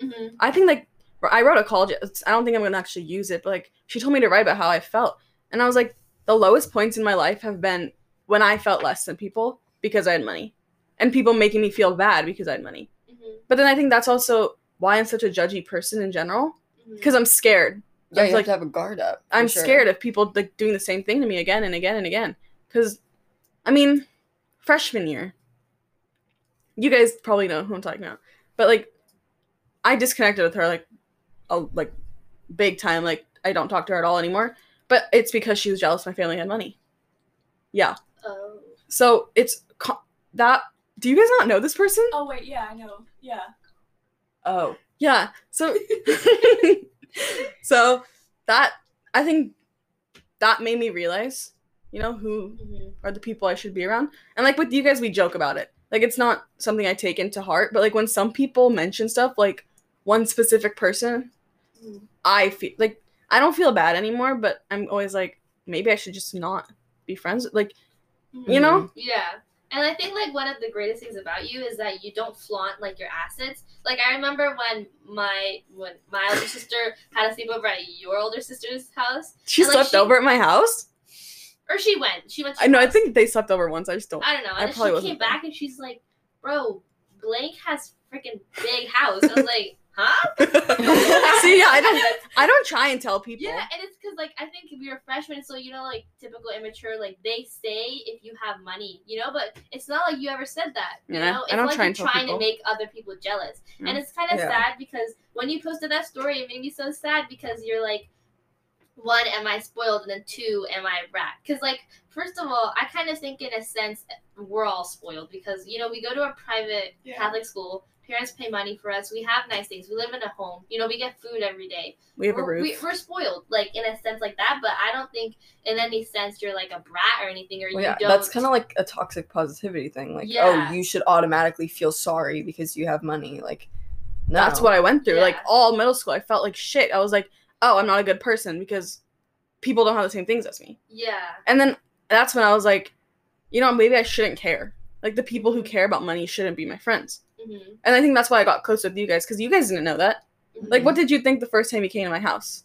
Mhm. I think like I wrote a college. I don't think I'm gonna actually use it, but like she told me to write about how I felt, and I was like, the lowest points in my life have been when I felt less than people because I had money, and people making me feel bad because I had money. Mhm. But then I think that's also why I'm such a judgy person in general Mhm. because I'm scared. yeah, Of, you like have to have a guard up. I'm sure. scared of people like doing the same thing to me again and again and again. Because, I mean, freshman year, you guys probably know who I'm talking about, but like, I disconnected with her like, a like, big time. Like, I don't talk to her at all anymore. But it's because she was jealous my family had money. Yeah. Oh. So it's co- that. Do you guys not know this person? Oh wait, yeah, I know. Yeah. Oh, Yeah. So so that I think that made me realize, you know, who Mhm. are the people I should be around. And like with you guys we joke about it. Like it's not something I take into heart, but like when some people mention stuff like one specific person, Mhm. I feel like I don't feel bad anymore, but I'm always like maybe I should just not be friends like you know? Mm-hmm. Yeah. And I think like one of the greatest things about you is that you don't flaunt like your assets. Like I remember when my when my older sister had a sleepover at your older sister's house, She And, like, slept she- over at my house? or she went. She went. To I know, I think they slept over once. I just don't I don't know. I And then probably she came there. back and she's like, bro, blank has freaking big house. I was like, huh? See, yeah, I don't, I don't try and tell people. Yeah, and it's because like I think we were freshmen, so you know, like typical immature, like they say if you have money, you know, but it's not like you ever said that. You Yeah, know, I it's don't like try you're and tell trying people. to make other people jealous, Yeah. and it's kind of Yeah. sad because when you posted that story, it made me so sad because you're like, one, am I spoiled, and then two, am I a brat? Because like, first of all, I kind of think in a sense we're all spoiled because you know we go to a private Yeah. Catholic school. Parents pay money for us. We have nice things. We live in a home. You know, we get food every day We have a we're, roof. we, we're spoiled, like in a sense like that. But I don't think in any sense you're like a brat or anything, or Well, you yeah, don't. that's kind of like a toxic positivity thing. Like, oh, Yeah. oh, you should automatically feel sorry because you have money. Like, no. That's what I went through. Like all middle school, I felt like shit. I was like, oh, I'm not a good person because people don't have the same things as me. yeah, And then that's when I was like, you know, maybe I shouldn't care. Like the people who care about money shouldn't be my friends. Hmm And I think that's why I got close with you guys because you guys didn't know that. Like, what did you think the first time you came to my house?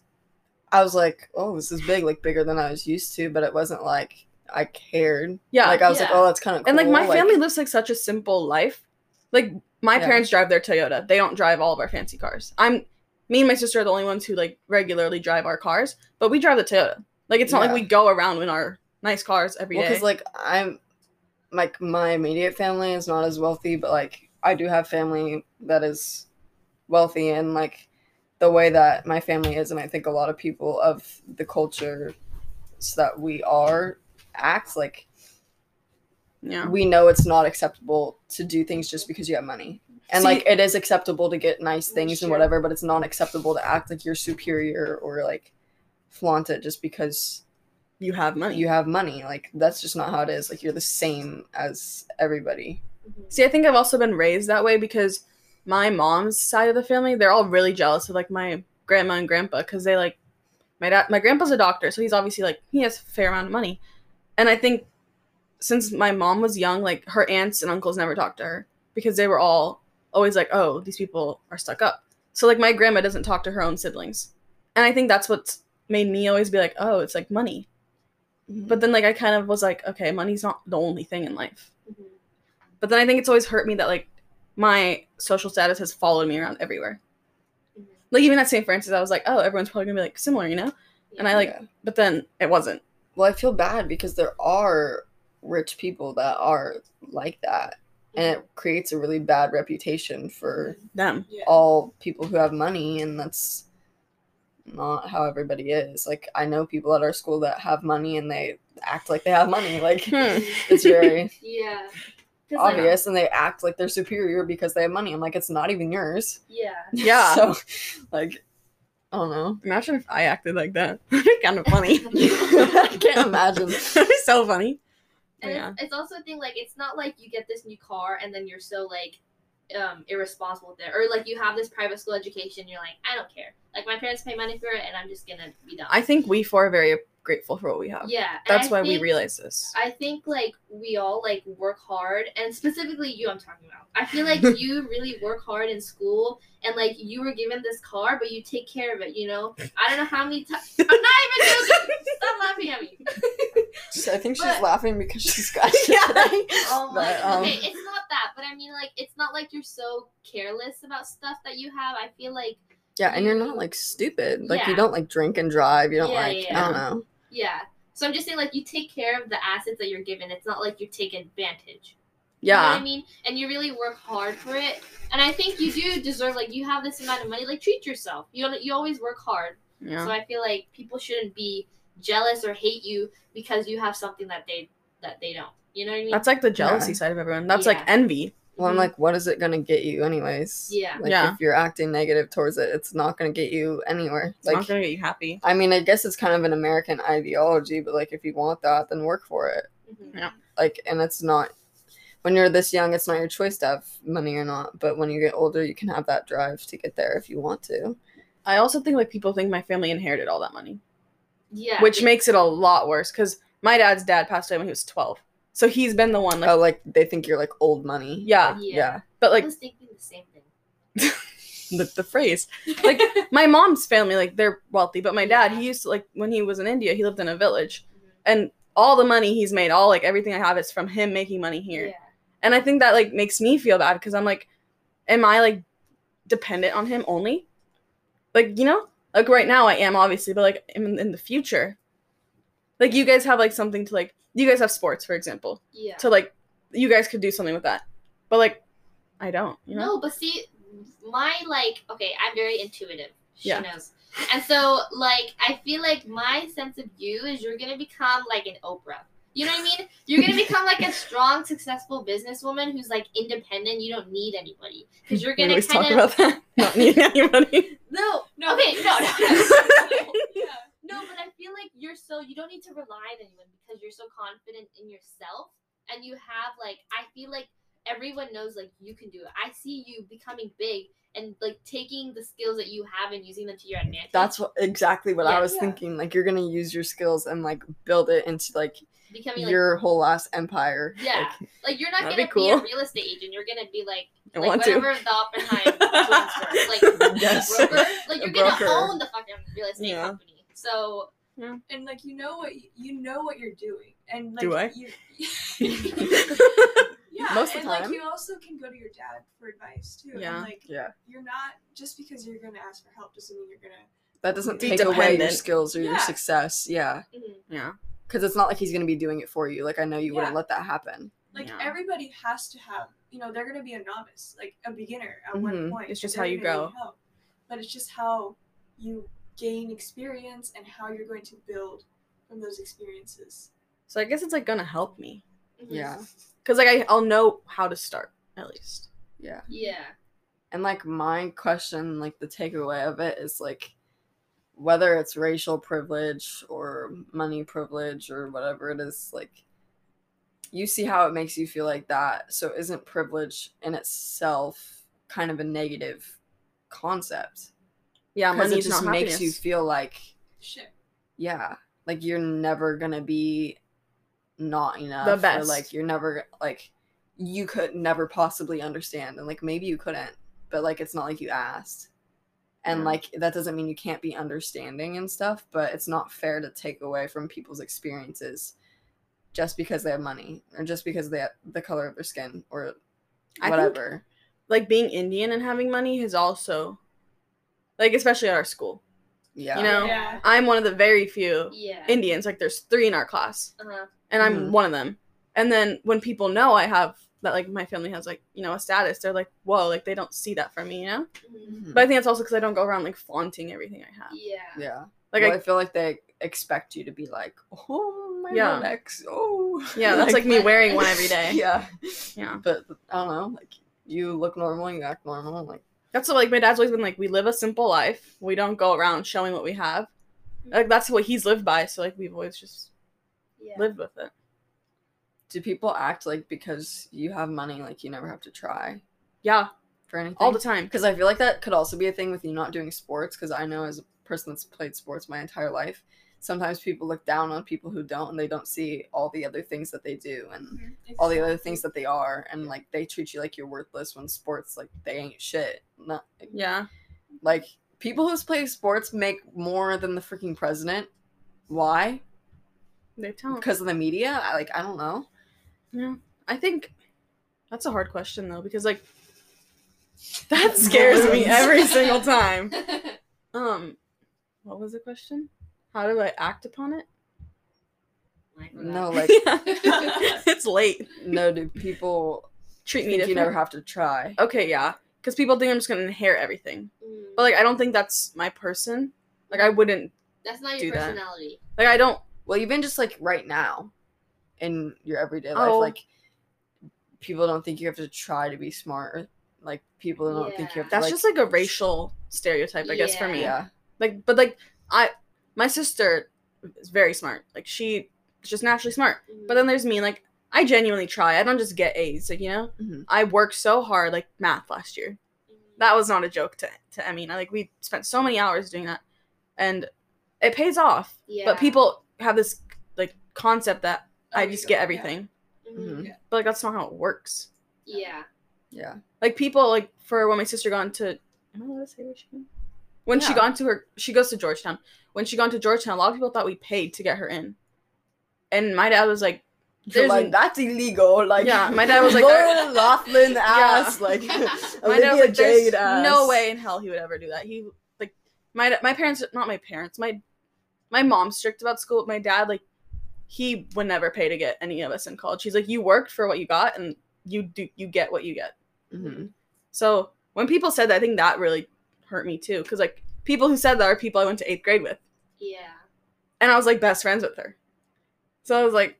I was like, oh, this is big, like bigger than I was used to, but it wasn't like I cared. Yeah. Like I was like, oh, that's kind of cool. and like my family lives like such a simple life. Like my Yeah. parents drive their Toyota. They don't drive all of our fancy cars. I'm me and my sister are the only ones who like regularly drive our cars, but we drive the Toyota. Like it's not Yeah. like we go around in our nice cars every day. well, because like I'm, like my immediate family is not as wealthy, but like I do have family that is wealthy, and like the way that my family is, and I think a lot of people of the culture that we are act like yeah. we know it's not acceptable to do things just because you have money. And See- like it is acceptable to get nice things and whatever, but it's not acceptable to act like you're superior or like flaunt it just because You have money. you have money. Like that's just not how it is. Like you're the same as everybody. Mhm. See, I think I've also been raised that way because my mom's side of the family, they're all really jealous of like my grandma and grandpa because they like my dad. My grandpa's a doctor, so he's obviously like he has a fair amount of money, and I think since my mom was young, like her aunts and uncles never talked to her because they were all always like, "Oh, these people are stuck up." So like my grandma doesn't talk to her own siblings, and I think that's what's made me always be like, "Oh, it's like money." But then like I kind of was like, "Okay, money's not the only thing in life." Mhm. But then I think it's always hurt me that like my social status has followed me around everywhere. Mhm. Like even at St. Francis, I was like, oh, everyone's probably gonna be like similar, you know? And I like, Yeah. but then it wasn't. Well, I feel bad because there are rich people that are like that. And it creates a really bad reputation for Them. Yeah. all people who have money and that's not how everybody is like i know people at our school that have money and they act like they have money like Hmm. it's very yeah, 'Cause, like, obvious and they act like they're superior because they have money i'm like it's not even yours yeah, Yeah. so like i don't know Imagine if I acted like that. Kind of funny. i can't imagine That'd be so funny. and Yeah. it's, it's also a thing like it's not like you get this new car and then you're so like um irresponsible with it or like you have this private school education you're like i don't care like my parents pay money for it and i'm just gonna be done I think we four are very grateful for what we have. yeah That's why we realize this. I think like we all like work hard, and specifically you, I'm talking about. I feel like you really work hard in school, and like you were given this car, but you take care of it. You know, I don't know how many times. I'm not even joking. Stop laughing at me. i think she's But- laughing because she's got Yeah. Oh my. But, um, okay, it's not that, but I mean like it's not like you're so careless about stuff that you have. I feel like yeah and you're not like stupid like you don't like drink and drive you don't Yeah, like yeah, i don't know yeah. So I'm just saying like you take care of the assets that you're given. It's not like you take advantage. You know Yeah. what I mean? And you really work hard for it. And I think you do deserve like you have this amount of money. Like treat yourself. You you always work hard. Yeah. So I feel like people shouldn't be jealous or hate you because you have something that they that they don't. You know what I mean? That's like the jealousy Yeah. side of everyone. That's like envy. Well, I'm Mhm. like, what is it gonna get you, anyways? Yeah. Like, Yeah. if you're acting negative towards it, it's not gonna get you anywhere. It's like, not gonna get you happy. I mean, I guess it's kind of an American ideology, but like, if you want that, then work for it. Mhm. Yeah. Like, and it's not when you're this young, it's not your choice to have money or not. But when you get older, you can have that drive to get there if you want to. I also think like people think my family inherited all that money. Yeah. which makes it a lot worse because my dad's dad passed away when he was 12 so he's been the one like oh, like they think you're like old money. Yeah. Like, Yeah. yeah. but I like was thinking the same thing. the, the phrase like my mom's family like they're wealthy but my dad Yeah. he used to like when he was in india he lived in a village Mhm. and all the money he's made all like everything i have is from him making money here Yeah. And I think that like makes me feel bad because I'm like, am I like dependent on him only? Like, you know? Like right now I am obviously, but like in, in the future. Like you guys have like something to like you guys have sports, for example. Yeah. To like you guys could do something with that. But like I don't, you know? No, but see, my like, okay, I'm very intuitive. She Yeah. knows. And so, like, I feel like my sense of you is you're gonna become like an Oprah. You know what I mean? You're gonna become like a strong, successful businesswoman who's like independent. You don't need anybody because you're gonna kind talk of about that. Not needing anybody. no, No. Okay, no, no, no. yeah. No, but I feel like you're so you don't need to rely on anyone because you're so confident in yourself and you have like I feel like everyone knows like you can do it. I see you becoming big and like taking the skills that you have and using them to your advantage. That's what exactly what Yeah. I was Yeah. thinking. Like you're gonna use your skills and like build it into like becoming like your whole ass empire. yeah. Like, Like you're not gonna be be, a real estate agent. You're gonna be like I like want to. whatever the Oppenheim. Like Yes. broker. Like you're gonna own the fucking real estate Yeah. company. So And like you know what you know what you're doing, and like Do I? You, yeah, Most of and the time. like you also can go to your dad for advice too. Yeah. And, like yeah. you're not just because you're gonna ask for help doesn't mean you're gonna. That doesn't take away your skills or your success. Yeah. mhm. yeah. Because it's not like he's gonna be doing it for you. Like I know you wouldn't let that happen. Like Yeah. everybody has to have, you know, they're gonna be a novice, like a beginner at one Mhm. point. It's just they're how you go. But it's just how you gain experience and how you're going to build from those experiences. So I guess it's like gonna help me. Mhm. Yeah. Cause like I, I'll know how to start at least. Yeah. Yeah. And like my question, like the takeaway of it is like whether it's racial privilege or money privilege or whatever it is, like you see how it makes you feel like that. So isn't privilege in itself kind of a negative concept? Yeah, Because it just not makes happiness. you feel like Shit. yeah, like you're never gonna be not enough. The Or best. like you're never like you could never possibly understand, and like maybe you couldn't, but like it's not like you asked, and Yeah. like that doesn't mean you can't be understanding and stuff. But it's not fair to take away from people's experiences just because they have money or just because they have the color of their skin or I think- whatever. like being Indian and having money is also like especially at our school. yeah. You know, Yeah. I'm one of the very few Yeah. Indians. Like there's three in our class, uh-huh. and I'm Mhm. one of them. And then when people know I have that, like my family has like you know a status, they're like, whoa, like they don't see that from me, you know. Mhm. Mhm. But I think that's also because I don't go around like flaunting everything I have. Yeah. yeah. Like well, I, I feel like they expect you to be like, oh my Yeah. Rolex, oh yeah, that's like me wearing one every day. yeah, Yeah. But I don't know, like you look normal, you act normal, like That's what like my dad's always been like. We live a simple life. We don't go around showing what we have. Like that's what he's lived by. So like we've always just Yeah. lived with it. do people act like because you have money, like you never have to try Yeah, for anything? all the time. Because I feel like that could also be a thing with you not doing sports. Because I know as a person that's played sports my entire life, sometimes people look down on people who don't, and they don't see all the other things that they do and all the other things that they are, and like they treat you like you're worthless when sports like they ain't shit. Not Yeah. like people who play sports make more than the freaking president. Why? They tell. Because of the media? I, like I don't know. Yeah. I think that's a hard question though because like that scares me every single time. Um, what was the question? How do I act upon it? No, like it's late. no. Do people Treat me think you never have to try? okay, yeah, because people think I'm just gonna inherit everything, Mm. but like I don't think that's my person. Like I wouldn't. That's not do your that. personality. Like I don't. Well, even just like right now, in your everyday life, Oh. like people don't think you have to try to be smart. Or, like people don't think you have to. That's like, just like a racial stereotype, I guess, for me. yeah. Like, but like I, my sister is very smart. Like she is just naturally smart. Mm. But then there's me. Like I genuinely try. I don't just get A's. Like you know, Mhm. I worked so hard. Like math last year. That was not a joke to to Emmy. Like we spent so many hours doing that, and it pays off. yeah. But people have this like concept that I Oh, just get go, yeah. everything. Mhm. Mhm. But like that's not how it works. Yeah. Yeah. Like people like for when my sister got into am I allowed to say where she went? When she Yeah. got into her she goes to Georgetown. When she got to Georgetown, a lot of people thought we paid to get her in. And my dad was like, There's like that's illegal. Like Yeah, my dad was like, Lauren Loughlin ass, like My dad was like, Jade ass. no way in hell he would ever do that. He like my my parents, not my parents. My my mom's strict about school. My dad like he would never pay to get any of us in college. He's like, you worked for what you got, and you do you get what you get. Mhm. So when people said that, I think that really hurt me too, because like people who said that are people I went to eighth grade with, Yeah. and I was like best friends with her. So I was like,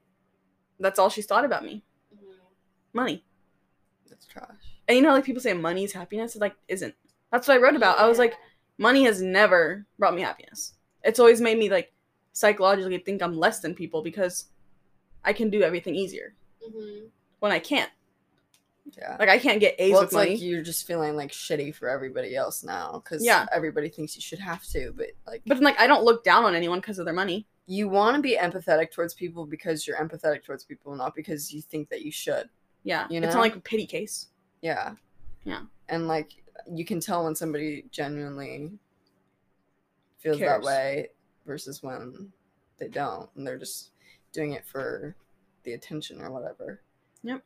that's all she's thought about me, Mhm. money. That's trash. And you know, like people say money is happiness. It like isn't. That's what I wrote about. I was like, money has never brought me happiness. It's always made me like psychologically think I'm less than people because I can do everything easier hmm when I can't. Yeah. Like I can't get A's well, with it's money. like you're just feeling like shitty for everybody else now because Yeah. everybody thinks you should have to, but like but like I don't look down on anyone because of their money. you want to be empathetic towards people because you're empathetic towards people, not because you think that you should. Yeah, You it's not like a pity case. Yeah. Yeah. And like you can tell when somebody genuinely feels Cares. that way versus when they don't and they're just doing it for the attention or whatever. Yep.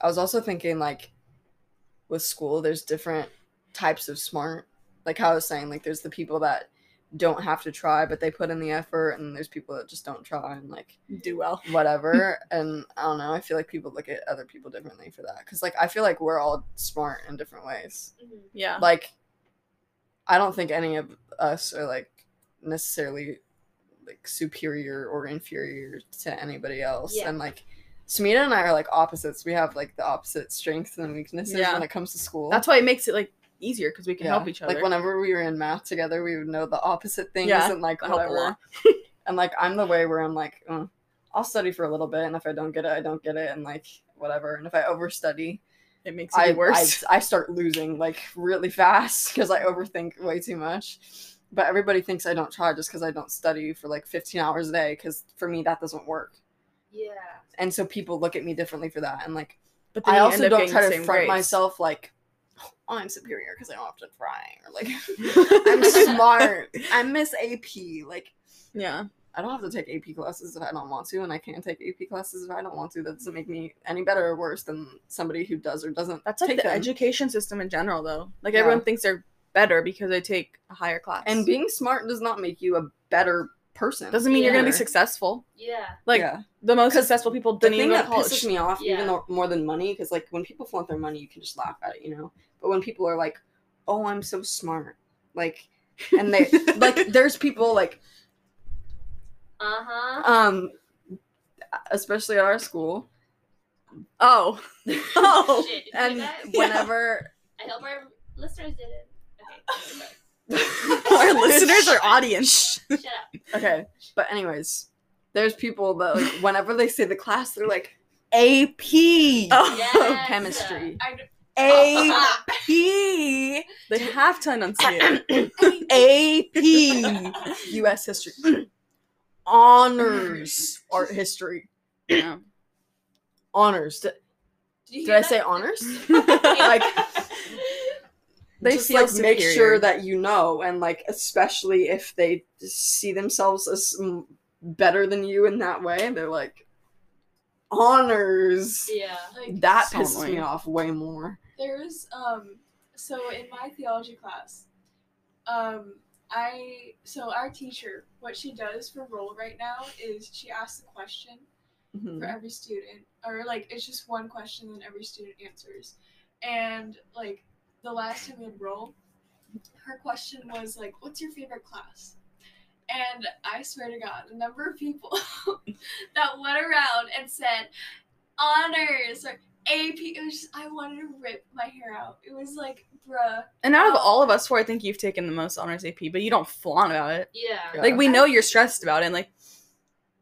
I was also thinking like with school there's different types of smart. Like how I was saying like there's the people that don't have to try but they put in the effort and there's people that just don't try and like Do well. whatever and i don't know i feel like people look at other people differently for that because like i feel like we're all smart in different ways hmm Yeah. like i don't think any of us are like necessarily like superior or inferior to anybody else Yeah. and like Smita and I are like opposites. We have like the opposite strengths and weaknesses Yeah. when it comes to school. That's why it makes it like easier because we can Yeah. help each other. Like whenever we were in math together, we would know the opposite things Yeah, and like that helped a whatever. and like I'm the way where I'm like, uh, I'll study for a little bit, and if I don't get it, I don't get it, and like whatever. And if I overstudy, it makes it I, worse. I I start losing like really fast because I overthink way too much. But everybody thinks I don't try just because I don't study for like 15 hours a day. Because for me, that doesn't work. Yeah. And so people look at me differently for that. And like but then I also don't try to same front grades. myself like "Oh, I'm superior because I don't have to try or like I'm smart. I miss AP. Like Yeah. I don't have to take AP classes if I don't want to, and I can't take AP classes if I don't want to. That doesn't make me any better or worse than somebody who does or doesn't. That's like take the them. education system in general, though. Like Yeah. everyone thinks they're better because they take a higher class. And being smart does not make you a better person. doesn't mean you're gonna be successful. Yeah. Like yeah. the most successful people the didn't thing even that to college. pisses me off Yeah. even though more than money because like when people flaunt their money you can just laugh at it you know but when people are like oh i'm so smart like and they like there's people like Uh huh. um especially at our school Oh. Oh. Shit. And do that? whenever I hope our listeners did it. Okay. Our listeners are audience. Shut up. okay but anyways there's people that like whenever they say the class they're like ap Oh. Yes. chemistry I ap They have to enunciate. It. AP US history honors art history yeah. honors did, did I that? say honors like They just feel like make sure that you know and like especially if they see themselves as better than you in that way they're like honors Yeah. Like, that So pisses me off way more There's um so in my theology class, um I so our teacher, what she does for roll right now is she asks a question Mhm. for every student or like it's just one question and every student answers. And like the last time we had roll, her question was like, What's your favorite class? And I swear to God, the number of people that went around and said honors or AP, it was just, I wanted to rip my hair out. It was like, bruh. And out of all of us four, I think you've taken the most honors AP, but you don't flaunt about it. Yeah. Yeah. Like we know you're stressed about it, and like,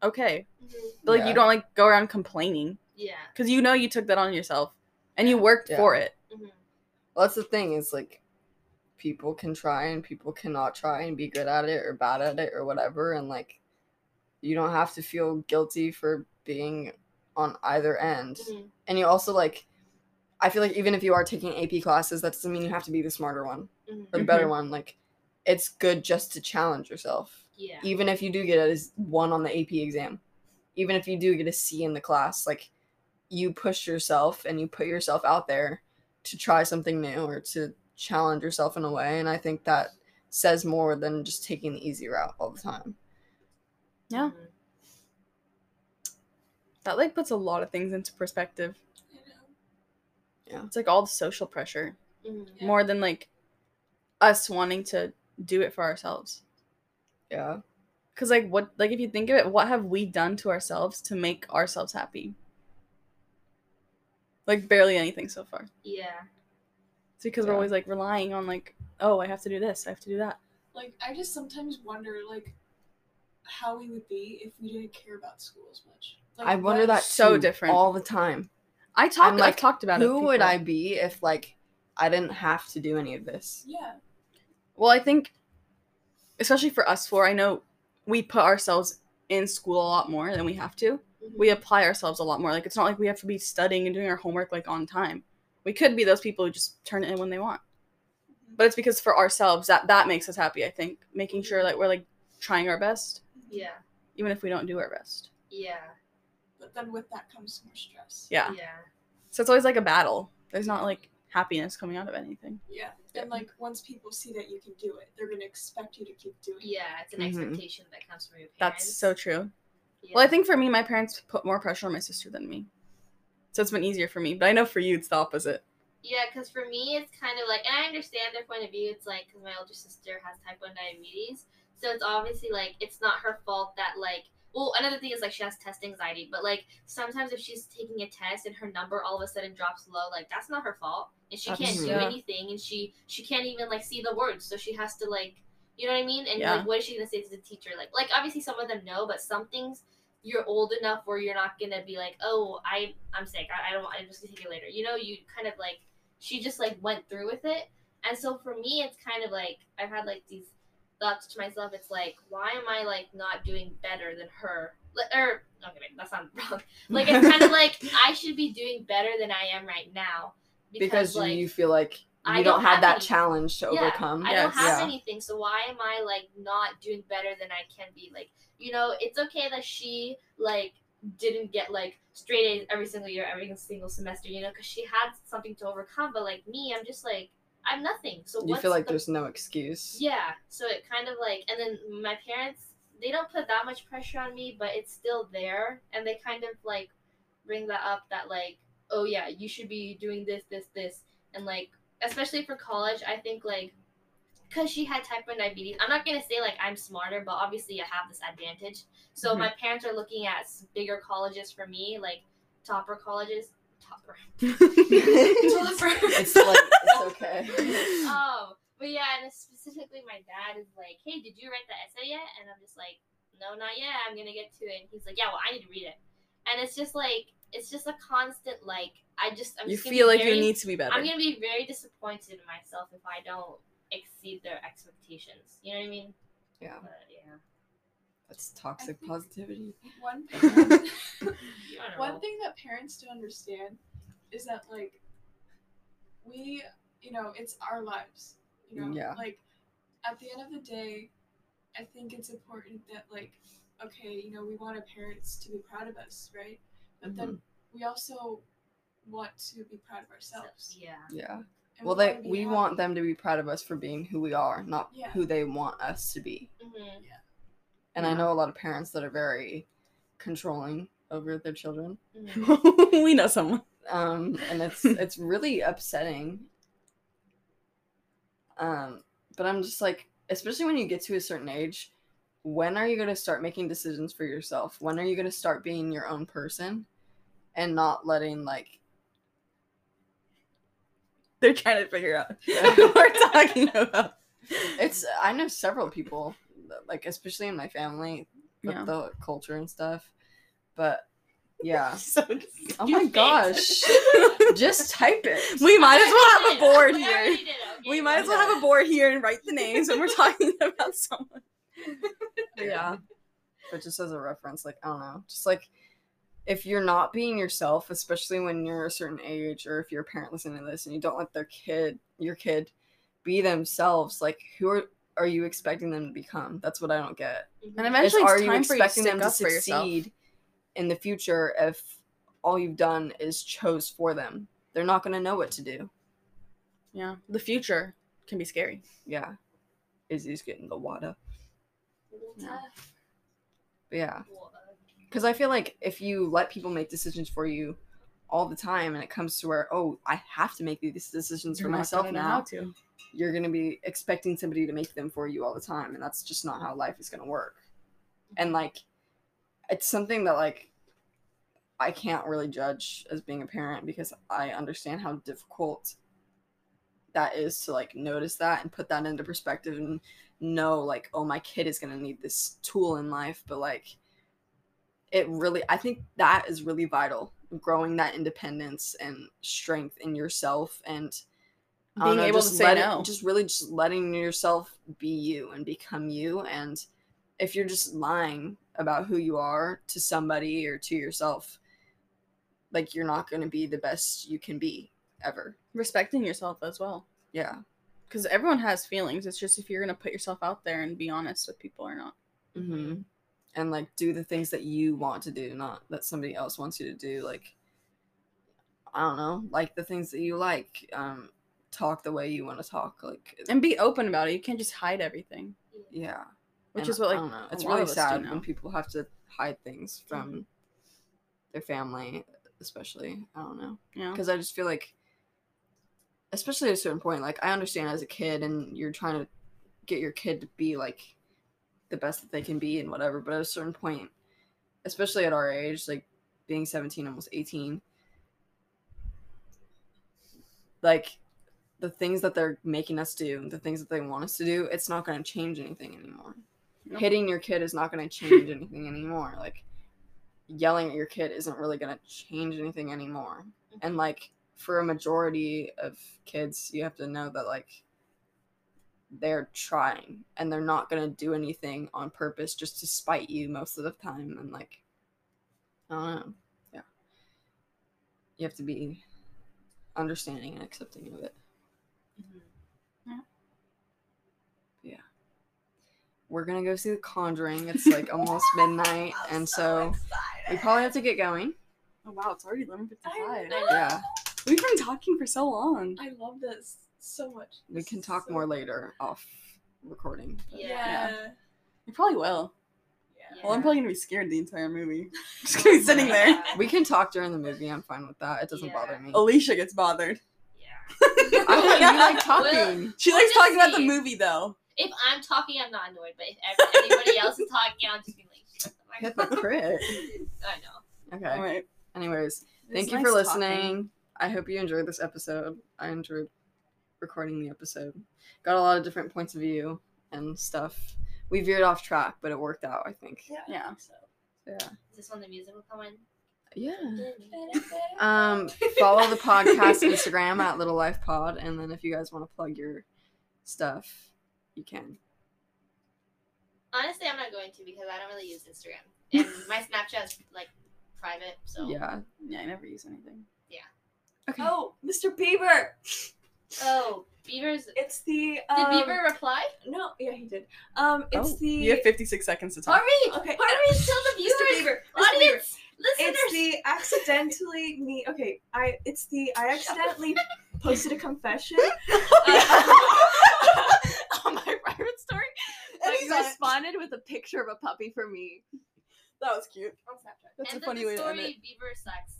okay, Mhm. but like Yeah. you don't like go around complaining Yeah. because you know you took that on yourself and you worked Yeah. for it. Well that's the thing is like people can try and people cannot try and be good at it or bad at it or whatever and like you don't have to feel guilty for being on either end Mhm. and you also like i feel like even if you are taking ap classes that doesn't mean you have to be the smarter one Mhm. or the better one like it's good just to challenge yourself Yeah. even if you do get a one on the ap exam even if you do get a C in the class, like you push yourself and you put yourself out there to try something new or to challenge yourself in a way. And I think that says more than just taking the easy route all the time. Yeah. Mhm. That like puts a lot of things into perspective. You know? It's like all the social pressure Mhm. Yeah. more than like us wanting to do it for ourselves. Yeah. Cause like what like if you think of it, what have we done to ourselves to make ourselves happy? Like barely anything so far. Yeah. It's because we're always like relying on like, oh, I have to do this, I have to do that. Like I just sometimes wonder like how we would be if we didn't care about school as much. Like, I wonder that so too, different. all the time. I talked I'm like, like, talked about it. Who with would. I be if like I didn't have to do any of this? Yeah. Well, I think, especially for us four, I know we put ourselves in school a lot more than we have to. We apply ourselves a lot more. Like it's not like we have to be studying and doing our homework like on time. We could be those people who just turn it in when they want. But it's because for ourselves that that makes us happy. I think making sure that we're like trying our best, Yeah. even if we don't do our best. Yeah. But then with that comes more stress. Yeah. Yeah. So it's always like a battle. There's not like happiness coming out of anything. Yeah. And like once people see that you can do it, they're gonna expect you to keep doing it. Yeah. It's an Mhm. expectation that comes from your parents. That's so true. Yeah. Well, I think for me, my parents put more pressure on my sister than me. So it's been easier for me. But I know for you, it's the opposite. Yeah, because for me, it's kind of like, and I understand their point of view. It's like, because my older sister has type 1 diabetes. So it's obviously like, it's not her fault that, like, well, another thing is like she has test anxiety, but like sometimes if she's taking a test and her number all of a sudden drops low, like that's not her fault, and she can't do anything, and she she can't even like see the words, so she has to like, you know what I mean? And Yeah. like, what is she gonna say to the teacher? Like, like obviously some of them know, but some things you're old enough where you're not gonna be like, oh, I I'm sick, I, I don't, I'm just gonna take it later. You know, you kind of like she just like went through with it, and so for me, it's kind of like I've had like these thoughts to myself. It's like, why am I like not doing better than her? Or okay, wait, that sounds wrong. Like it's kind of like I should be doing better than I am right now because, Because, like you feel like I don't, don't have, have that any- challenge to yeah, overcome. I don't have Yeah. anything, so why am I like not doing better than I can be? Like, you know, it's okay that she like didn't get like straight A's every single year, every single semester, you know, because she had something to overcome. But like me, I'm just like I'm nothing. So You what's feel like the there's no excuse. yeah. So it kind of like, and then my parents, they don't put that much pressure on me, but it's still there. And they kind of like bring that up that, like, oh, yeah, you should be doing this, this, this. And like, especially for college, I think like, because she had type 1 diabetes, I'm not going to say like I'm smarter, but obviously I have this advantage. So Mhm. my parents are looking at bigger colleges for me, like topper colleges. Topper. it's like it's okay. oh, but yeah, and specifically, my dad is like, "Hey, did you write the essay yet?" And I'm just like, "No, not yet. I'm gonna get to it." And he's like, "Yeah, well, I need to read it." And it's just like, it's just a constant like, I just, I'm you just feel like very, you need to be better. I'm gonna be very disappointed in myself if I don't exceed their expectations. You know what I mean? Yeah. But yeah. That's toxic positivity. One thing, one thing that parents don't understand is that like we, you know, it's our lives. You know, Yeah. like at the end of the day, I think it's important that like, okay, you know, we want our parents to be proud of us, right? But Mm-hmm. then we also want to be proud of So, ourselves. yeah. Yeah. and Well, wanna they we happy. want them to be proud of us for being who we are, not Yeah. who they want us to be. hmm And I know a lot of parents that are very controlling over their children. hmm we know someone. um, and it's it's really upsetting. Um, but I'm just like, especially when you get to a certain age, when are you going to start making decisions for yourself? When are you going to start being your own person, and not letting like They're trying to figure out what we're talking about. it's? I know several people, like especially in my family, with Yeah. the culture and stuff. But yeah, So oh my gosh, just type it. we might as well have a board here. already did okay? We might as well have a board here and write the names when we're talking about someone. But yeah. But just as a reference, like I don't know, just like if you're not being yourself, especially when you're a certain age, or if you're a parent listening to this and you don't let their kid, your kid, be themselves, like who are are you expecting them to become? That's what I don't get. And Is eventually, are it's you time for you to expecting them to up for yourself. succeed in the future if all you've done is chose for them. They're not going to know what to do. Yeah. The future can be scary. Yeah. Izzy's getting the water. Yeah. Yeah. Because I feel like if you let people make decisions for you all the time and it comes to where, oh, I have to make these decisions for You're not myself now, to. you're going to be expecting somebody to make them for you all the time. And that's just not how life is going to work. And mm-hmm. like, it's something that like I can't really judge as being a parent because I understand how difficult that is to like notice that and put that into perspective and know like oh my kid is going to need this tool in life but like it really I think that is really vital growing that independence and strength in yourself and Being know, able to say no. just really just letting yourself be you and become you and if you're just lying about who you are to somebody or to yourself like you're not going to be the best you can be ever Respecting yourself as well. yeah Because everyone has feelings. It's just if you're going to put yourself out there and be honest with people or not. hmm and like do the things that you want to do not that somebody else wants you to do like i don't know like the things that you like um talk the way you want to talk like And be open about it. You can't just hide everything. yeah Which And is what I like don't know. it's really of us do sad when people have to hide things from their family especially i don't know Yeah. because I just feel like, especially at a certain point, like I understand as a kid and you're trying to get your kid to be like the best that they can be and whatever, but at a certain point, especially at our age, like being 17, almost 18, like the things that they're making us do, the things that they want us to do, it's not going to change anything anymore. Nope. Hitting your kid is not going to change anything anymore. Like yelling at your kid isn't really going to change anything anymore and like for a majority of kids you have to know that like they're trying and they're not going to do anything on purpose just to spite you most of the time. And like i don't know. Yeah. You have to be understanding and accepting of it. Mm-hmm. Yeah. We're gonna go see the conjuring. It's like almost midnight and so we probably have to get going. Oh wow, it's already eleven fifty five. I know. yeah We've been talking for so long. I love this so much. we can talk so- more later off recording Yeah. Yeah. You probably will. Yeah. Well, I'm probably gonna be scared the entire movie. Just gonna be sitting there. We can talk during the movie. I'm fine with that. It doesn't Yeah. bother me. Alicia gets bothered. Yeah. I thought you like talking. She We'll likes just talking about the movie though. If I'm talking, I'm not annoyed. But if anybody else is talking, I'll just be like, shut the fuck up. Hypocrite. I know. Okay. All right. Anyways, thank you nice for talking. Listening. I hope you enjoyed this episode. I enjoyed recording the episode. Got a lot of different points of view and stuff. We veered off track, but it worked out. I think. Yeah. So, Yeah. is this when the music will come in? Yeah. Um, follow the podcast Instagram at Little Life Pod, and then if you guys want to plug your stuff, you can. Honestly, I'm not going to because I don't really use Instagram, and my Snapchat's like private. So. Yeah. Yeah, I never use anything. Okay. Oh, Mr. Bieber. Oh, Beaver's. It's the. Did Um, Beaver reply? No, yeah, he did. Um, it's Oh, the. You have 56 seconds to talk. Hurry! Okay. Hurry! Tell the Mr. viewers, Bieber. Mr. Bieber. audience, listeners. It's the accidentally me. Okay, I. It's the I accidentally posted a confession. on my private story. And And he responded with a picture of a puppy for me. That was cute. on Snapchat. That's End a funny of way the to end story, it. Beaver sucks.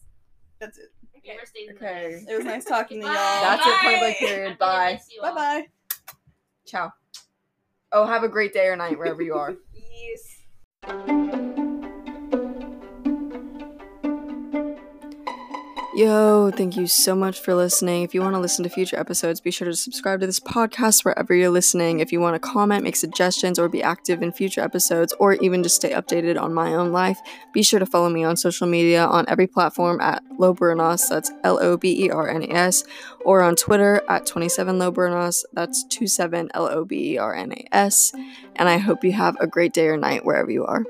That's it. Beaver stays in Okay. It was nice talking to y'all. Bye. That's it. Point blank period. Bye. Bye bye. Ciao. Oh, have a great day or night wherever you are. Yes. Yo, thank you so much for listening. If you want to listen to future episodes, be sure to subscribe to this podcast wherever you're listening. If you want to comment, make suggestions, or be active in future episodes, or even just stay updated on my own life, be sure to follow me on social media on every platform at Lobernas, that's L O B E R N A S, or on Twitter at 27 Lobernas, that's 27 L O B E R N A S. And I hope you have a great day or night wherever you are.